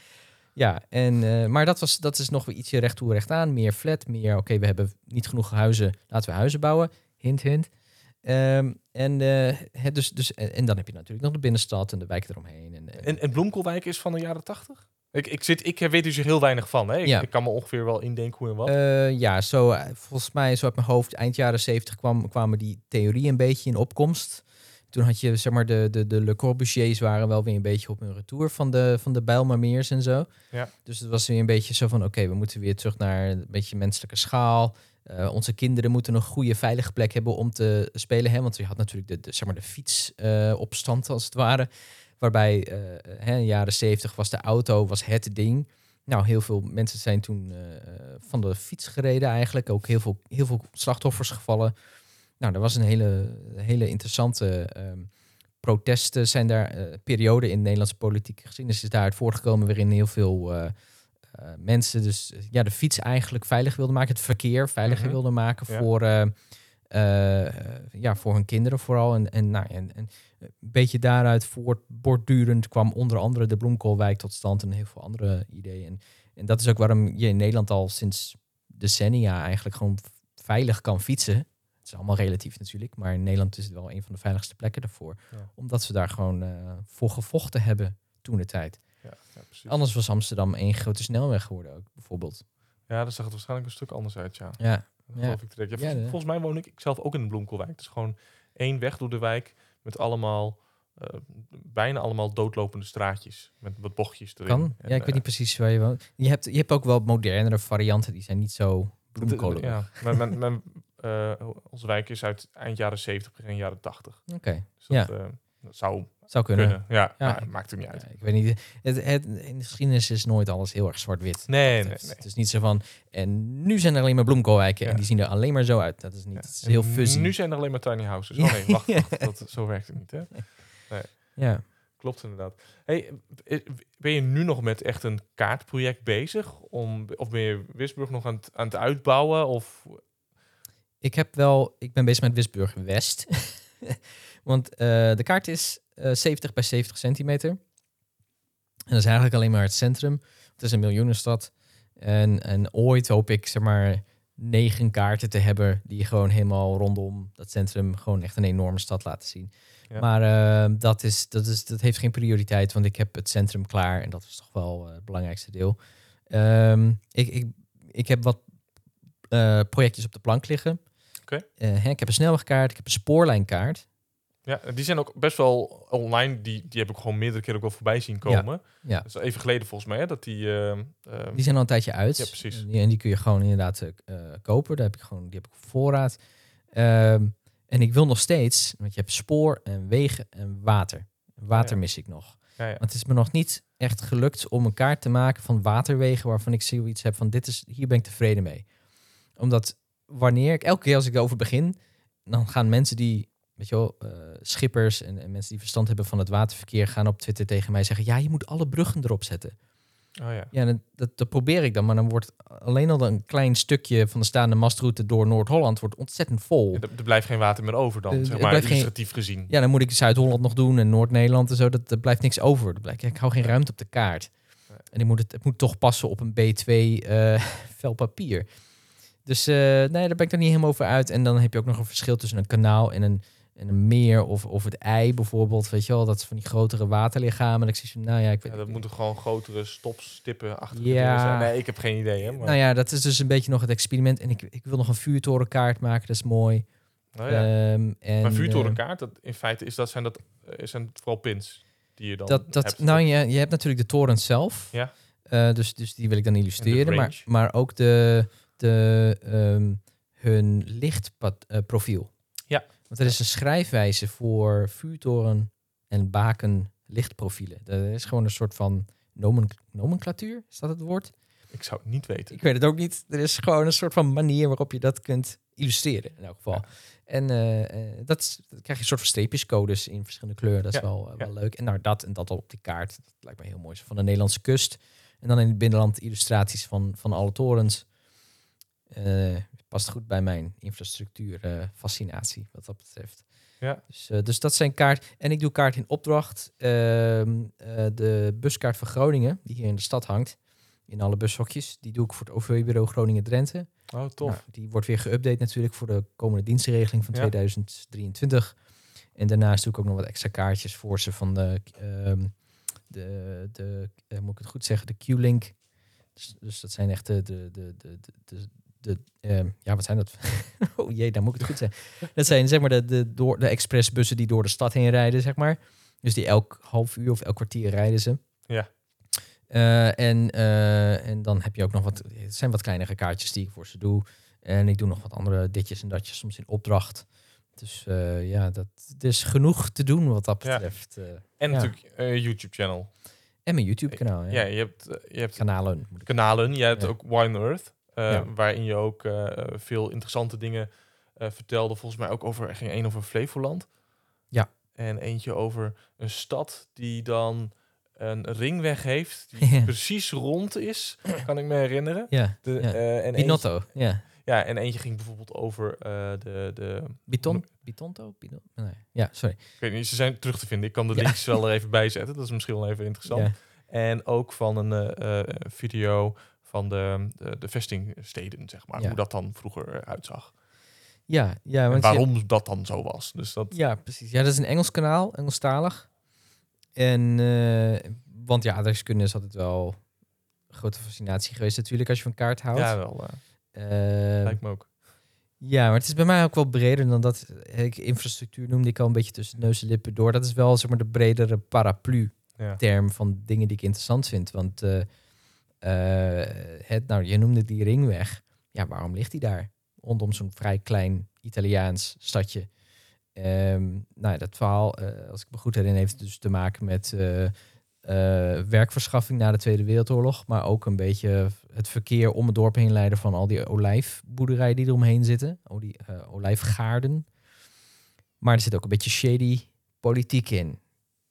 Ja, en, maar dat, was, dat is nog weer ietsje recht toe, recht aan. Meer flat, meer oké, we hebben niet genoeg huizen, laten we huizen bouwen. Hint, hint. Ehm, en, het dus, dus, en, en dan heb je natuurlijk nog de binnenstad en de wijken eromheen. En, eh, En, en Bloemkoolwijk is van de jaren tachtig? Ik, ik, zit, ik weet dus er heel weinig van. Hè? Ik, Ja. ik kan me ongeveer wel indenken hoe en wat. Eh, ja, zo, eh, volgens mij, zo uit mijn hoofd, eind jaren zeventig kwam, kwamen die theorieën een beetje in opkomst. Toen had je, zeg maar, de, de, de Le Corbusiers waren wel weer een beetje op hun retour van de, van de Bijlmermeers en zo. Ja. Dus het was weer een beetje zo van, oké, we moeten weer terug naar een beetje menselijke schaal. Eh, onze kinderen moeten een goede, veilige plek hebben om te spelen. Hè? Want je had natuurlijk de, de, zeg maar de fietsopstand, als het ware. Waarbij eh hè, in de jaren zeventig was de auto was het ding. Nou, heel veel mensen zijn toen eh, van de fiets gereden eigenlijk. Ook heel veel, heel veel slachtoffers gevallen. Nou, er was een hele, hele interessante ehm, protesten zijn daar, eh periode in de Nederlandse politieke geschiedenis is daaruit voortgekomen waarin heel veel mensen dus ja, de fiets eigenlijk veilig wilden maken, het verkeer veiliger Mhm. wilden maken Ja. voor, ja, voor hun kinderen vooral. En, en, nou, en, en een beetje daaruit voortbordurend kwam onder andere de Bloemkoolwijk tot stand en heel veel andere ideeën. En, en dat is ook waarom je in Nederland al sinds decennia eigenlijk gewoon veilig kan fietsen. Het is allemaal relatief natuurlijk, maar in Nederland is het wel een van de veiligste plekken daarvoor. Ja. Omdat we daar gewoon eh, voor gevochten hebben toen de tijd. Ja. Anders was Amsterdam één grote snelweg geworden ook, bijvoorbeeld. Ja, dan zag het waarschijnlijk een stuk anders uit, ja. Ja, Dat Ja. ik direct. Volgens mij woon ik, ik zelf ook in de Bloemkoolwijk. Het is gewoon één weg door de wijk met allemaal, eh, bijna allemaal doodlopende straatjes. Met wat bochtjes erin. kan. En, ja, ik eh, weet niet precies waar je woont. Je hebt, je hebt ook wel modernere varianten, die zijn niet zo bloemkolen. Ja, mijn, mijn, eh, onze wijk is uit eind jaren 70, begin jaren 80. Oké, Dus Ja. eh, dat zou zou kunnen. kunnen. Ja, Ja. maakt er niet uit. Ja, ik weet niet. Het, het, in de geschiedenis is nooit alles heel erg zwart-wit. Nee, nee, het, nee. het is niet zo van, en nu zijn er alleen maar bloemkoolwijken en die zien er alleen maar zo uit. Dat is niet, het is heel fuzzy. Nu zijn er alleen maar tiny houses. Oh nee, wacht, wacht dat, zo werkt het niet, hè? Ja. Klopt inderdaad. Hey, eh, ben je nu nog met echt een kaartproject bezig? Om, of ben je Wisburg nog aan het, aan het uitbouwen? Of, Ik heb wel, ik ben bezig met Wisburg West. Want eh, de kaart is eh 70 bij 70 centimeter. En dat is eigenlijk alleen maar het centrum. Het is een miljoenenstad. En, en ooit hoop ik, zeg maar, negen kaarten te hebben die gewoon helemaal rondom dat centrum gewoon echt een enorme stad laten zien. Ja. Maar eh, dat, is, dat, is, dat heeft geen prioriteit, want ik heb het centrum klaar en dat is toch wel eh, het belangrijkste deel. Ehm, ik, ik, ik heb wat projectjes op de plank liggen. Oké. Hè, ik heb een snelwegkaart, ik heb een spoorlijnkaart. Ja, die zijn ook best wel online. Die, die heb ik gewoon meerdere keren ook wel voorbij zien komen. Ja. Dat is even geleden volgens mij, hè, dat die... eh, Die zijn al een tijdje uit. Ja, precies. En die, en die kun je gewoon inderdaad eh, kopen. Daar heb ik gewoon, die heb ik op voorraad. Ehm, en ik wil nog steeds, want je hebt spoor en wegen en water. Water Ja. mis ik nog. ja, ja. Want het is me nog niet echt gelukt om een kaart te maken van waterwegen waarvan ik zoiets heb van dit is, hier ben ik tevreden mee. Omdat wanneer ik, elke keer als ik erover begin, dan gaan mensen die, weet je wel, eh, schippers en, en mensen die verstand hebben van het waterverkeer gaan op Twitter tegen mij zeggen, ja, je moet alle bruggen erop zetten. Oh ja. Ja, dat, dat, dat probeer ik dan, maar dan wordt alleen al een klein stukje van de staande mastroute door Noord-Holland wordt ontzettend vol. Ja, Er, er blijft geen water meer over dan, Eh, zeg maar, geen- illustratief gezien. Ja, dan moet ik Zuid-Holland nog doen en Noord-Nederland en zo. Dat, er blijft niks over. Er blijft, ik hou geen ruimte op de kaart. En ik moet het, het moet toch passen op een B2 eh vel papier. Dus nee, daar ben ik er niet helemaal over uit. En dan heb je ook nog een verschil tussen een kanaal en een, en een meer of, of het ei bijvoorbeeld. Weet je wel, dat is van die grotere waterlichamen. En ik zie zo, nou ja, ik weet Ja, dat moeten gewoon grotere stopstippen achter Ja. zijn. Nee, ik heb geen idee, hè. Maar, Nou ja, dat is dus een beetje nog het experiment. En ik, ik wil nog een vuurtorenkaart maken, dat is mooi. Nou ja. Ehm, en, maar eh, vuurtorenkaart, dat, in feite is dat, zijn dat eh, zijn vooral pins die je dan dat, dat, hebt. nou, je, je hebt natuurlijk de toren zelf. Ja. Eh, dus, dus die wil ik dan illustreren. Maar, maar ook de, de, ehm, hun lichtprofiel. Ja. Want er is een schrijfwijze voor vuurtoren en baken lichtprofielen. Dat is gewoon een soort van nomen, nomenclatuur, is dat het woord? Ik zou het niet weten. Ik weet het ook niet. Er is gewoon een soort van manier waarop je dat kunt illustreren, in elk geval. Ja. En eh, dat, is, krijg je een soort van streepjescodes in verschillende kleuren. Dat is Ja, wel, eh, ja. wel leuk. En nou, dat en dat op die kaart. Dat lijkt me heel mooi. Zo Van de Nederlandse kust. En dan in het binnenland illustraties van, van alle torens. Past goed bij mijn infrastructuur eh, fascinatie, wat dat betreft. Ja. Dus, eh, dus dat zijn kaart. En ik doe kaart in opdracht. Ehm, eh, de buskaart van Groningen, die hier in de stad hangt. in alle bushokjes. Die doe ik voor het OV-bureau Groningen-Drenthe. Oh, tof. Nou, die wordt weer geüpdate natuurlijk voor de komende dienstregeling van Ja. 2023. En daarnaast doe ik ook nog wat extra kaartjes voor ze van de, ehm, de, de moet ik het goed zeggen, de Q-Link. Dus, dus dat zijn echt de, de, de, de, de, de, ehm, ja, wat zijn dat? oh jee, dan moet ik het goed zeggen. Dat zijn zeg maar de, de, door, de expressbussen die door de stad heen rijden, zeg maar. Dus die elk half uur of elk kwartier rijden ze. Ja. Eh, en, eh, en dan heb je ook nog wat, het zijn wat kleinere kaartjes die ik voor ze doe. En ik doe nog wat andere ditjes en datjes, soms in opdracht. Dus eh, ja, dat er is genoeg te doen wat dat betreft. En Ja. natuurlijk YouTube-channel. en mijn YouTube-kanaal. Ja. Ja, je hebt, je hebt Kanalen. Kanalen. Je hebt ook Wine Earth, Ja. waarin je ook eh, veel interessante dingen eh, vertelde. Volgens mij ook over, er ging één over Flevoland. Ja. En eentje over een stad die dan een ringweg heeft die Ja. precies rond is, kan ik me herinneren. Ja, De, ja. eh, en eentje, Binotto. Ja. ja, en eentje ging bijvoorbeeld over eh, de, de... Biton, Bitonto? Biton? Nee. Ja, sorry. Ik weet niet, ze zijn terug te vinden. Ik kan de Ja. links wel er even bij zetten. Dat is misschien wel even interessant. En ook van een eh, eh, video van de, de, de vestingsteden, zeg maar. Ja. Hoe dat dan vroeger eruit zag. Ja, ja, En je- waarom dat dan zo was. Dus dat, Ja, precies. Ja, dat is een Engels kanaal, Engelstalig. En, eh, want ja, aardrijkskunde is altijd wel een grote fascinatie geweest natuurlijk als je van kaart houdt. ja, wel. eh, Eh, lijkt me ook. ja, maar het is bij mij ook wel breder dan dat. Ik, infrastructuur noemde ik al een beetje tussen neus en lippen door. Dat is wel zeg maar de bredere paraplu Ja. term van dingen die ik interessant vind. Want eh, eh, het, nou, je noemde die ringweg. Ja, waarom ligt die daar? Rondom zo'n vrij klein Italiaans stadje. Ehm, nou, ja, dat verhaal, eh, als ik me goed herinner, heeft dus te maken met eh, eh, werkverschaffing na de Tweede Wereldoorlog. Maar ook een beetje het verkeer om het dorp heen leiden van al die olijfboerderijen die eromheen zitten. Oh, die eh, olijfgaarden. Maar er zit ook een beetje shady politiek in.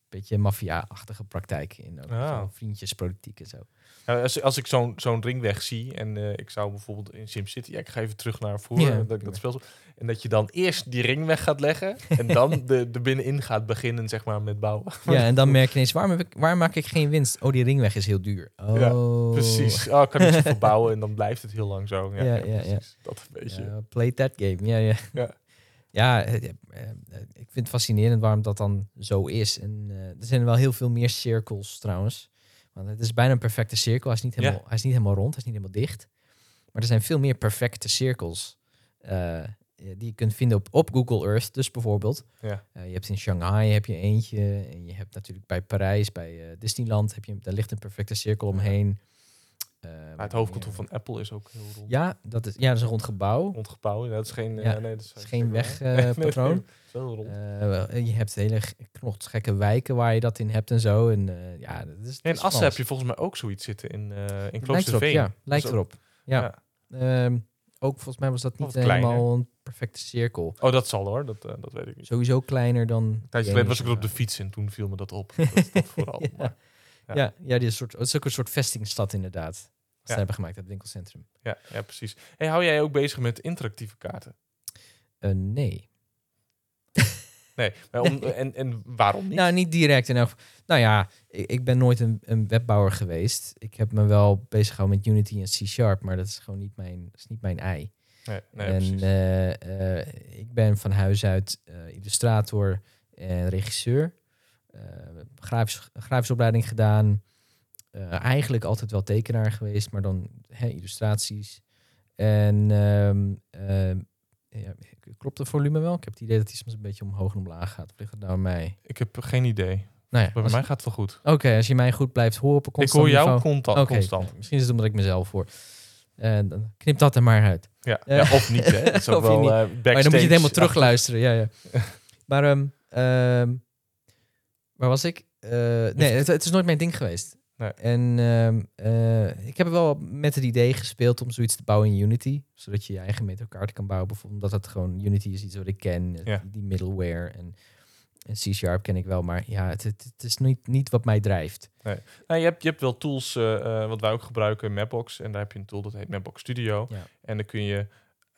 Beetje maffia-achtige praktijken in. Ook. Ah. Vriendjespolitiek en zo. Ja, als, als ik zo'n zo'n ringweg zie en eh, ik zou bijvoorbeeld in SimCity, ja, ik ga even terug naar vroeger, Ja. dat ik dat speel en dat je dan eerst die ringweg gaat leggen en dan de, de binnenin gaat beginnen, zeg maar, met bouwen. Ja, en dan merk je ineens, waarom, heb ik, waar maak ik geen winst? Oh, die ringweg is heel duur. Oh. Ja, Precies. Oh, ik kan niet zoveel bouwen en dan blijft het heel lang zo. Ja, Ja, ja, ja. Dat een beetje. Play that game. Ja, ja. Ja. Eh, eh, eh, ik vind het fascinerend waarom dat dan zo is. En er zijn wel heel veel meer cirkels trouwens. Want het is bijna een perfecte cirkel. Hij is niet Ja. helemaal, hij is niet helemaal rond, hij is niet helemaal dicht. Maar er zijn veel meer perfecte cirkels die je kunt vinden op, op Google Earth. Dus bijvoorbeeld, Ja. je hebt in Shanghai heb je eentje. En je hebt natuurlijk bij Parijs, bij Disneyland, heb je, daar ligt een perfecte cirkel omheen. Maar het hoofdkantoor van Apple is ook heel rond. Ja, dat is, ja, dat is een rond gebouw. Rond gebouw. Dat is geen, eh, Ja, nee, dat is, is geen Nee, wegpatroon. nee. Eh, je hebt hele knotsgekke wijken waar je dat in hebt en zo. En eh, ja, dat is. in dat is Assen heb je volgens mij ook zoiets zitten in, eh in Lijkt erop, Kloosterveen. ja. Lijkt erop. Ja. ja. Ehm, ook volgens mij was dat niet kleiner. helemaal een perfecte cirkel. Oh, dat zal hoor. Dat, eh, dat weet ik niet. Sowieso kleiner dan. Die geleden was ik op de fiets en toen viel me dat op. Dat vooral. Ja. Maar, ja. Ja, ja, die is, soort, het is ook een soort vestingstad inderdaad. Ze hebben gemaakt, het winkelcentrum. ja, ja, precies. Hey, hou jij ook bezig met interactieve kaarten? Eh, nee. Nee. Maar om, en, en waarom niet? Nou, niet direct. Elk geval. Nou ja, ik, ik ben nooit een, een webbouwer geweest. Ik heb me wel bezig gehouden met Unity en C-Sharp, maar dat is gewoon niet mijn, dat is niet mijn ei. nee, nee, en eh, eh, ik ben van huis uit illustrator en regisseur. Eh grafisch, grafische opleiding gedaan. Eh, eigenlijk altijd wel tekenaar geweest, maar dan hè, illustraties. En ehm, ehm, ja, klopt het volume wel? Ik heb het idee dat hij soms een beetje omhoog en omlaag gaat. Of ligt het nou aan mij? ik heb geen idee. Nou ja, Bij mij gaat het wel goed. Oké, als je mij goed blijft horen op een Ik constant hoor jou niveau. conta- Oké, constant. misschien is het omdat ik mezelf hoor. En dan knip dat er maar uit. Ja, Eh, ja, of niet, hè? Dat is ook of je wel niet. eh, Maar dan moet je het helemaal terugluisteren. Ja, ja. maar ehm, waar was ik? Eh, nee, het, het is nooit mijn ding geweest. Nee. En ehm, eh, ik heb wel met het idee gespeeld om zoiets te bouwen in Unity. Zodat je je eigen metakaart kan bouwen. Bijvoorbeeld omdat het gewoon Unity is iets wat ik ken. Ja. Die, middleware en, en C-Sharp ken ik wel. Maar ja, het, het, het is niet, niet wat mij drijft. Nou, je, hebt, je hebt wel tools, eh, eh, wat wij ook gebruiken, Mapbox. En daar heb je een tool dat heet Mapbox Studio. Ja. En dan kun je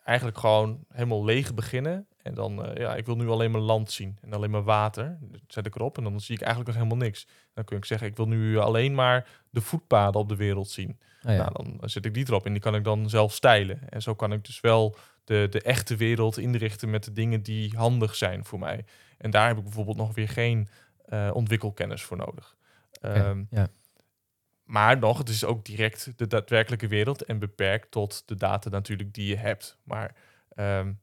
eigenlijk gewoon helemaal leeg beginnen. En dan, eh, ja, ik wil nu alleen maar land zien en alleen maar water. Dat zet ik erop en dan zie ik eigenlijk nog helemaal niks. Dan kun ik zeggen, ik wil nu alleen maar de voetpaden op de wereld zien. Oh, ja. Nou, dan zet ik die erop en die kan ik dan zelf stijlen. En zo kan ik dus wel de, de echte wereld inrichten met de dingen die handig zijn voor mij. En daar heb ik bijvoorbeeld nog weer geen eh, ontwikkelkennis voor nodig. Ehm, ja. maar nog, het is ook direct de daadwerkelijke wereld en beperkt tot de data natuurlijk die je hebt. Maar ehm,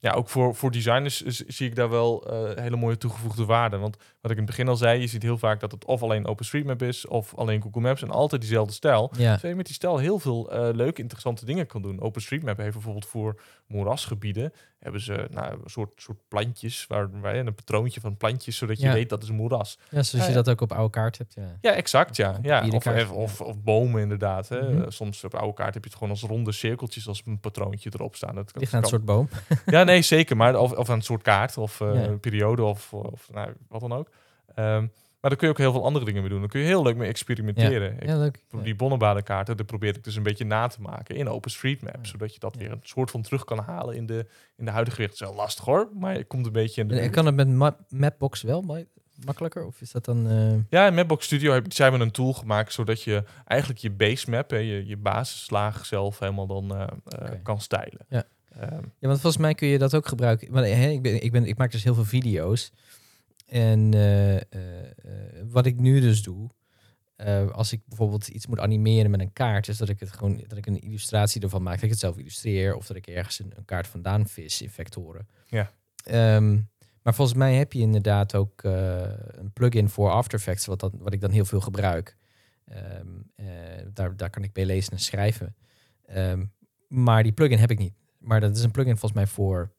ja, ook voor, voor designers zie ik daar wel eh, hele mooie toegevoegde waarde. Want wat ik in het begin al zei, je ziet heel vaak dat het of alleen OpenStreetMap is of alleen Google Maps en altijd diezelfde stijl. ja. Terwijl je met die stijl heel veel eh, leuke, interessante dingen kan doen. OpenStreetMap heeft bijvoorbeeld voor moerasgebieden hebben ze nou, een soort, soort plantjes, waar, waar een patroontje van plantjes, zodat je Ja. weet dat is een moeras. ja, zoals Ja, je dat ook op oude kaart hebt. Ja. Ja, exact. Ja, ja. Of, kaart, of, of, of bomen inderdaad. Hè. Mhm. Eh, Soms op oude kaart heb je het gewoon als ronde cirkeltjes als een patroontje erop staan. Dat, Ligt aan een soort boom. Ja, nee, zeker. Maar of, of aan een soort kaart of een periode of, of nou, wat dan ook. Ehm, maar daar kun je ook heel veel andere dingen mee doen. Dan kun je heel leuk mee experimenteren. Ik, Ja, leuk. Ja. Die bonnenbadenkaarten, daar probeer ik dus een beetje na te maken in OpenStreetMap. Ja. Zodat je dat Ja. weer een soort van terug kan halen in de, in de huidige wereld. Het is wel lastig hoor, maar het komt een beetje in de En buurt. Kan het met Ma- Mapbox wel ma- makkelijker? Of is dat dan... eh, Ja, in Mapbox Studio heb, zij hebben een tool gemaakt zodat je eigenlijk je base map, hè, je, je basislaag zelf helemaal dan eh, eh, kan stijlen. Ja. Ehm, Ja, want volgens mij kun je dat ook gebruiken. Hè, ik, ben, ik, ben, ik maak dus heel veel video's. En eh, eh, eh, wat ik nu dus doe, als ik bijvoorbeeld iets moet animeren met een kaart, is dat ik het gewoon dat ik een illustratie ervan maak, dat ik het zelf illustreer, of dat ik ergens een, een kaart vandaan vis in vectoren. Ja. Ehm, maar volgens mij heb je inderdaad ook een plugin voor After Effects, wat, dat, wat ik dan heel veel gebruik. Ehm, eh, daar, daar kan ik bij lezen en schrijven. Ehm, maar die plugin heb ik niet. Maar dat is een plugin volgens mij voor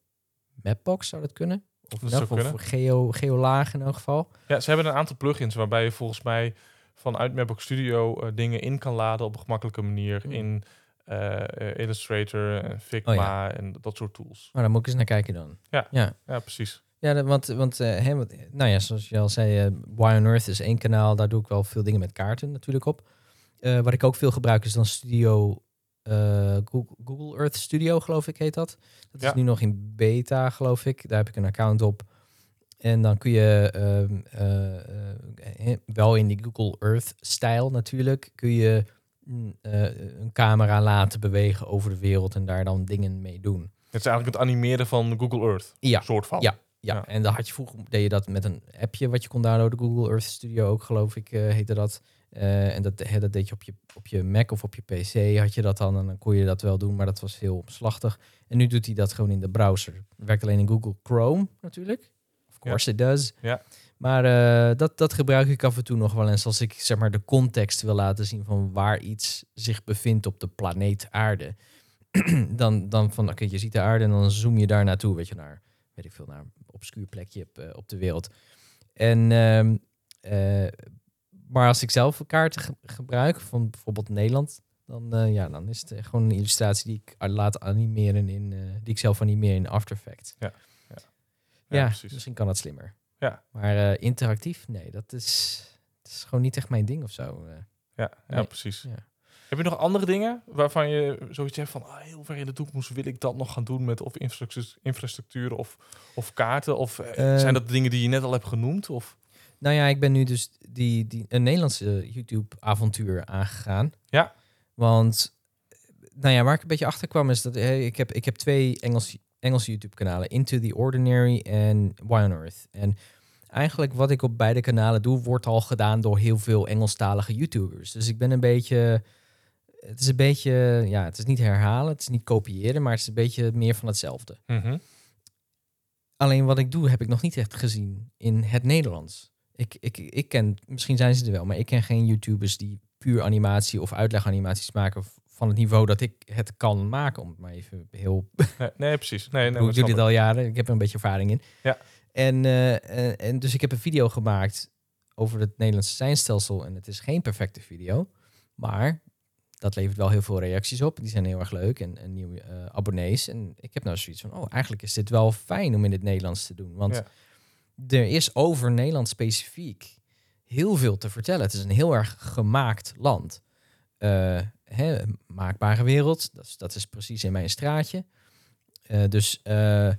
Mapbox, zou dat kunnen? Of Dat geo, geolaag in elk geval. ja, ze hebben een aantal plugins waarbij je volgens mij vanuit Mapbox Studio eh, dingen in kan laden op een gemakkelijke manier Hmm. in eh, eh, Illustrator, en Figma Oh ja. en dat soort tools. Maar daar moet ik eens naar kijken dan. Ja. ja. Ja, precies. Ja, dat- want, want wat- nou ja, zoals je al zei, Why on Earth is één kanaal. Daar doe ik wel veel dingen met kaarten natuurlijk op. Wat ik ook veel gebruik is dan Studio eh, Google, Google Earth Studio, geloof ik, heet dat. Dat Ja. is nu nog in beta, geloof ik. Daar heb ik een account op. En dan kun je ehm, eh, eh, wel in die Google Earth-stijl natuurlijk, kun je mm, een camera laten bewegen over de wereld en daar dan dingen mee doen. Het is eigenlijk het animeren van Google Earth. Ja, soort van. Ja. Ja, Ja. en dan had je vroeger deed je dat met een appje wat je kon downloaden. Google Earth Studio ook, geloof ik, heette dat. Eh, en dat, dat deed je op, je op je Mac of op je PC had je dat dan. En dan kon je dat wel doen, maar dat was heel omslachtig. En nu doet hij dat gewoon in de browser. Het werkt alleen in Google Chrome natuurlijk. Of course it does. Ja. Maar eh, dat, dat gebruik ik af en toe nog wel eens als ik zeg maar de context wil laten zien van waar iets zich bevindt op de planeet aarde. dan, dan van, oké, je ziet de aarde en dan zoom je daar naartoe, weet je, naar, weet ik veel, naar een obscuur plekje op, eh, op de wereld. En, ehm, eh, maar als ik zelf kaarten ge- gebruik, van bijvoorbeeld Nederland, dan, eh, ja, dan is het eh, gewoon een illustratie die ik laat animeren in, eh, die ik zelf animeer in After Effects. Ja, ja. Ja, misschien kan dat slimmer. Ja. Maar interactief, nee, dat is, dat is gewoon niet echt mijn ding of zo. Ja, ja Nee. precies. Ja. Heb je nog andere dingen waarvan je zoiets hebt van ah, heel ver in de toekomst wil ik dat nog gaan doen met of infrastructuur, infrastructuur of, of kaarten? Of zijn dat dingen die je net al hebt genoemd? Of? Nou ja, ik ben nu dus die, die, een Nederlandse YouTube-avontuur aangegaan. Ja. Want, nou ja, waar ik een beetje achter kwam is dat hey, ik, heb, ik heb twee Engels, Engelse YouTube-kanalen. Into the Ordinary en Why on Earth. En eigenlijk wat ik op beide kanalen doe, wordt al gedaan door heel veel Engelstalige YouTubers. Dus ik ben een beetje... Het is een beetje, ja, het is niet herhalen, het is niet kopiëren, maar het is een beetje meer van hetzelfde. Mhm. Alleen wat ik doe, heb ik nog niet echt gezien in het Nederlands. Ik, ik, ik ken, misschien zijn ze er wel, maar ik ken geen YouTubers die puur animatie of uitleganimaties maken van het niveau dat ik het kan maken. Om het maar even heel. Nee, nee, precies. Nee, nee, ik doe dit al jaren, ik heb er een beetje ervaring in. Ja. En, eh, en, dus ik heb een video gemaakt over het Nederlandse seinstelsel. En het is geen perfecte video, maar dat levert wel heel veel reacties op. Die zijn heel erg leuk en, en nieuwe eh, abonnees. En ik heb nou zoiets van, oh, eigenlijk is dit wel fijn om in het Nederlands te doen. Want Ja. Er is over Nederland specifiek heel veel te vertellen. Het is een heel erg gemaakt land. Een maakbare wereld, dat is, dat is precies in mijn straatje. Eh, dus eh,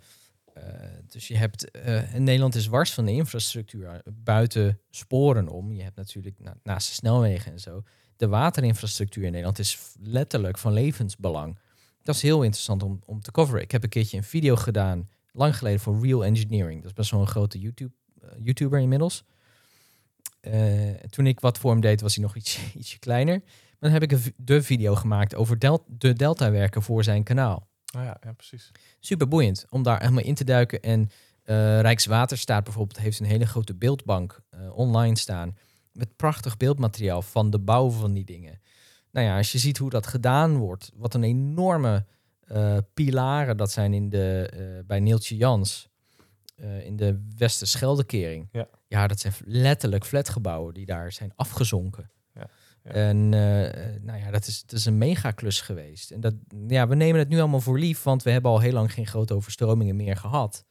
dus je hebt, Nederland is wars van de infrastructuur buiten sporen om. Je hebt natuurlijk na- naast de snelwegen en zo. De waterinfrastructuur in Nederland is letterlijk van levensbelang. Dat is heel interessant om, om te coveren. Ik heb een keertje een video gedaan, lang geleden, voor Real Engineering. Dat is best wel een grote YouTube, eh, YouTuber inmiddels. Eh, toen ik wat voor hem deed, was hij nog iets, ietsje kleiner. Maar dan heb ik de video gemaakt over del de deltawerken voor zijn kanaal Oh ja, ja, precies. super boeiend om daar helemaal in te duiken. En eh, Rijkswaterstaat bijvoorbeeld heeft een hele grote beeldbank online staan. Met prachtig beeldmateriaal van de bouw van die dingen. Nou ja, als je ziet hoe dat gedaan wordt, wat een enorme eh, pilaren dat zijn in de, eh, bij Neeltje Jans. eh, in de Westerscheldekering. Ja. ja, dat zijn letterlijk flatgebouwen die daar zijn afgezonken. Ja, ja. En nou ja, dat is, dat is een megaklus geweest. En dat, ja, we nemen het nu allemaal voor lief, want we hebben al heel lang geen grote overstromingen meer gehad.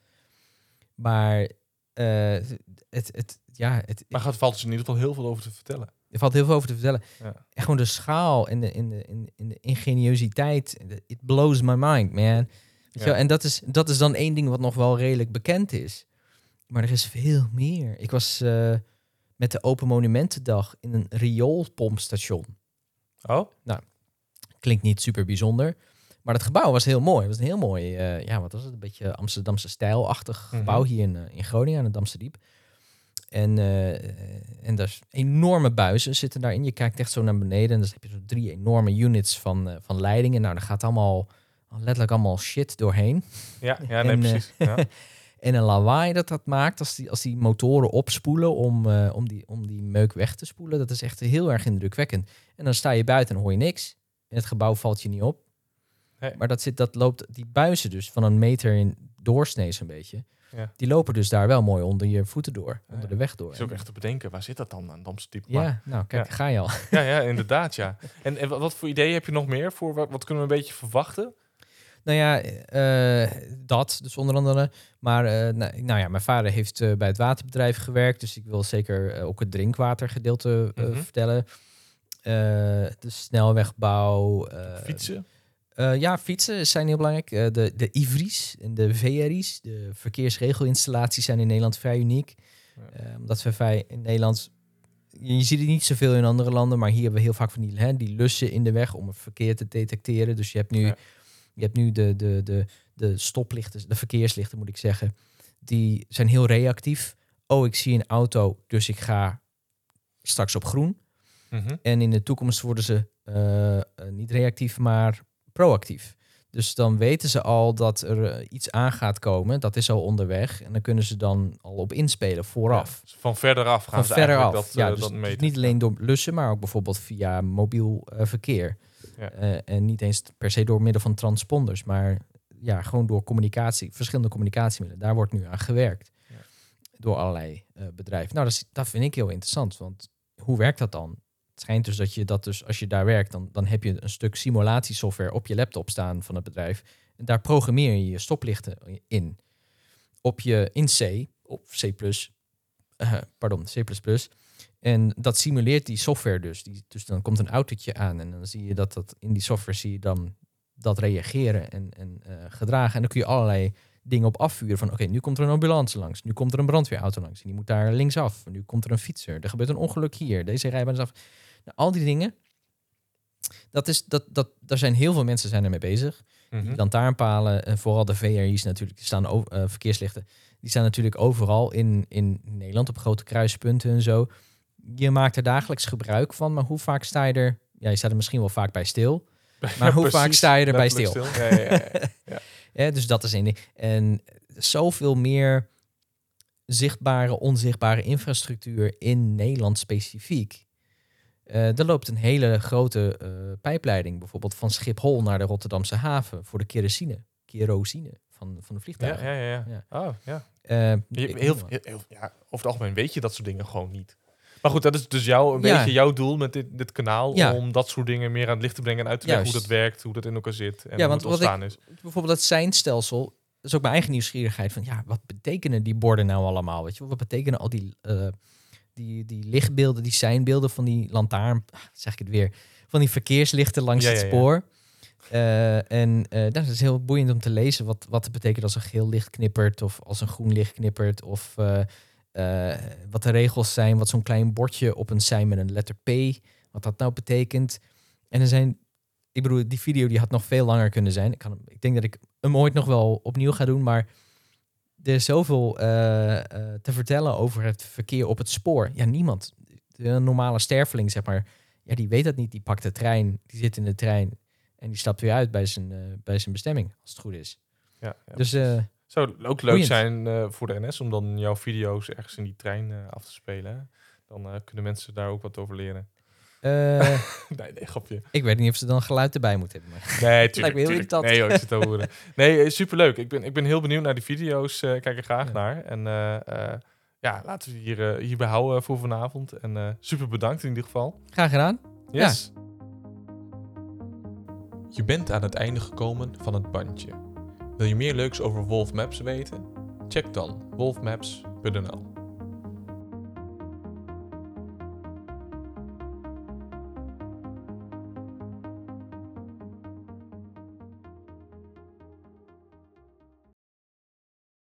Maar het, het, ja, het, Maar gaat valt dus in ieder geval heel veel over te vertellen. Er valt heel veel over te vertellen. Ja. En gewoon de schaal en de, in de, in, in de ingeniositeit. It blows my mind, man. Weet Ja. En dat is, dat is dan één ding wat nog wel redelijk bekend is. Maar er is veel meer. Ik was eh, met de Open Monumentendag in een rioolpompstation. Oh? Klinkt niet super bijzonder. Maar het gebouw was heel mooi. Het was een heel mooi, eh, ja, wat was het? Een beetje Amsterdamse stijlachtig Mhm. gebouw hier in, eh, in Groningen aan het Damse Diep. En, eh en daar is enorme buizen zitten daarin. Je kijkt echt zo naar beneden en dan heb je zo drie enorme units van, eh, van leidingen. Nou, daar gaat allemaal, letterlijk allemaal shit doorheen. Ja, ja nee, En, eh, precies. Ja. En een lawaai dat dat maakt als die, als die motoren opspoelen om, om, die, om die meuk weg te spoelen. Dat is echt heel erg indrukwekkend. En dan sta je buiten en hoor je niks. En het gebouw valt je niet op. Maar dat, zit, dat loopt, die buizen dus van een meter in doorsnee zo'n beetje. Ja. Die lopen dus daar wel mooi onder je voeten door. Onder de weg door. Is ook echt te bedenken, waar zit dat dan aan Damse Diep? Ja, Maar- nou kijk, Ja. ga je al. ja, ja, inderdaad, ja. En, en wat- voor ideeën heb je nog meer? Voor wat, wat kunnen we een beetje verwachten? Nou ja, eh, dat dus onder andere. Maar eh, nou, nou ja, mijn vader heeft eh, bij het waterbedrijf gewerkt. Dus ik wil zeker ook het drinkwatergedeelte eh, Mhm. vertellen. De snelwegbouw. Fietsen? Eh, ja, fietsen zijn heel belangrijk. Eh, de, de IVRI's en de VRI's, de verkeersregelinstallaties, zijn in Nederland vrij uniek. Ja. Eh, omdat we vrij in Nederland... Je, je ziet het niet zoveel in andere landen, maar hier hebben we heel vaak van die, hè, die lussen in de weg om het verkeer te detecteren. Dus je hebt nu, Ja. je hebt nu de, de, de, de stoplichten, de verkeerslichten moet ik zeggen. Die zijn heel reactief. Oh, ik zie een auto, dus ik ga straks op groen. Mhm. En in de toekomst worden ze niet reactief, maar proactief. Dus dan weten ze al dat er eh, iets aan gaat komen. Dat is al onderweg. En dan kunnen ze dan al op inspelen vooraf. Ja, dus van verder af gaan Van ze verder af. Dat, ja, eh, dus dat meten. niet alleen door lussen, maar ook bijvoorbeeld via mobiel eh, verkeer. Ja. En niet eens per se door middel van transponders, maar ja, gewoon door communicatie, verschillende communicatiemiddelen. Daar wordt nu aan gewerkt Ja. door allerlei bedrijven. Nou, dat, is, dat vind ik heel interessant, want hoe werkt dat dan? Het schijnt dus dat je dat dus, als je daar werkt, dan, dan heb je een stuk simulatiesoftware op je laptop staan van het bedrijf. En daar programmeer je je stoplichten in. Op je in C, op C++, eh, pardon, C++. En dat simuleert die software dus. Die, dus dan komt een autootje aan en dan zie je dat, dat in die software zie je dan dat reageren en, en eh, gedragen. En dan kun je allerlei dingen op afvuren van oké, nu komt er een ambulance langs, nu komt er een brandweerauto langs en die moet daar linksaf. Nu komt er een fietser, er gebeurt een ongeluk hier, deze rijbaan is af. Nou, al die dingen, dat is, dat, dat, daar zijn heel veel mensen zijn ermee bezig. Mhm. Die lantaarnpalen, en vooral de VRI's natuurlijk, die staan over, eh, verkeerslichten, die staan natuurlijk overal in, in Nederland op grote kruispunten en zo. Je maakt er dagelijks gebruik van, maar hoe vaak sta je er? Ja, je staat er misschien wel vaak bij stil. Maar Ja, hoe vaak sta je erbij Letterlijk stil? Ja, dus dat is één ding. En zoveel meer zichtbare, onzichtbare infrastructuur in Nederland specifiek. Eh er loopt een hele grote eh, pijpleiding, bijvoorbeeld van Schiphol naar de Rotterdamse haven voor de kerosine, kerosine van, van de vliegtuigen. ja, ja, ja. Ja. Oh, ja. Eh, heel, heel, heel- ja. Over het algemeen weet je dat soort dingen gewoon niet. Maar goed, dat is dus jou, een Ja. beetje jouw doel met dit, dit kanaal. Ja. Om dat soort dingen meer aan het licht te brengen en uit te leggen hoe dat werkt, hoe dat in elkaar zit en Ja, hoe want het wat ik- ontstaan is. bijvoorbeeld dat seinstelsel, dat is ook mijn eigen nieuwsgierigheid van ja, wat betekenen die borden nou allemaal? Weet je, wat betekenen al die, die, die lichtbeelden, die seinbeelden van die lantaarn, zeg ik het weer, van die verkeerslichten langs Ja, het ja. spoor? Eh, en eh, dat is heel boeiend om te lezen wat, wat het betekent als een geel licht knippert of als een groen licht knippert. Of eh, wat de regels zijn, wat zo'n klein bordje op een sein met een letter P, wat dat nou betekent. En er zijn, ik bedoel, die video die had nog veel langer kunnen zijn. Ik, kan, ik denk dat ik hem ooit nog wel opnieuw ga doen, maar er is zoveel eh, eh, te vertellen over het verkeer op het spoor. Ja, niemand. De normale sterveling, zeg maar, ja, die weet dat niet. Die pakt de trein, die zit in de trein en die stapt weer uit bij zijn, eh, bij zijn bestemming, als het goed is. Ja, ja. Dus Zou ook leuk boeiend. zijn voor de NS om dan jouw video's ergens in die trein af te spelen. Dan kunnen mensen daar ook wat over leren. Eh, nee, nee, grapje. ik weet niet of ze dan geluid erbij moeten hebben. Maar Nee, tuurlijk. Lijkt me heel tuurlijk. irritant. Nee, joh, ik zit te horen. Nee, eh, superleuk. Ik ben, ik ben heel benieuwd naar die video's. eh, kijk er graag Ja. naar. En eh, eh, ja, laten we hier, eh, hierbij houden voor vanavond. En eh, super bedankt in ieder geval. graag gedaan. Yes. Je bent aan het einde gekomen van het bandje. Wil je meer leuks over Wolf Maps weten? Check dan wolfmaps.nl.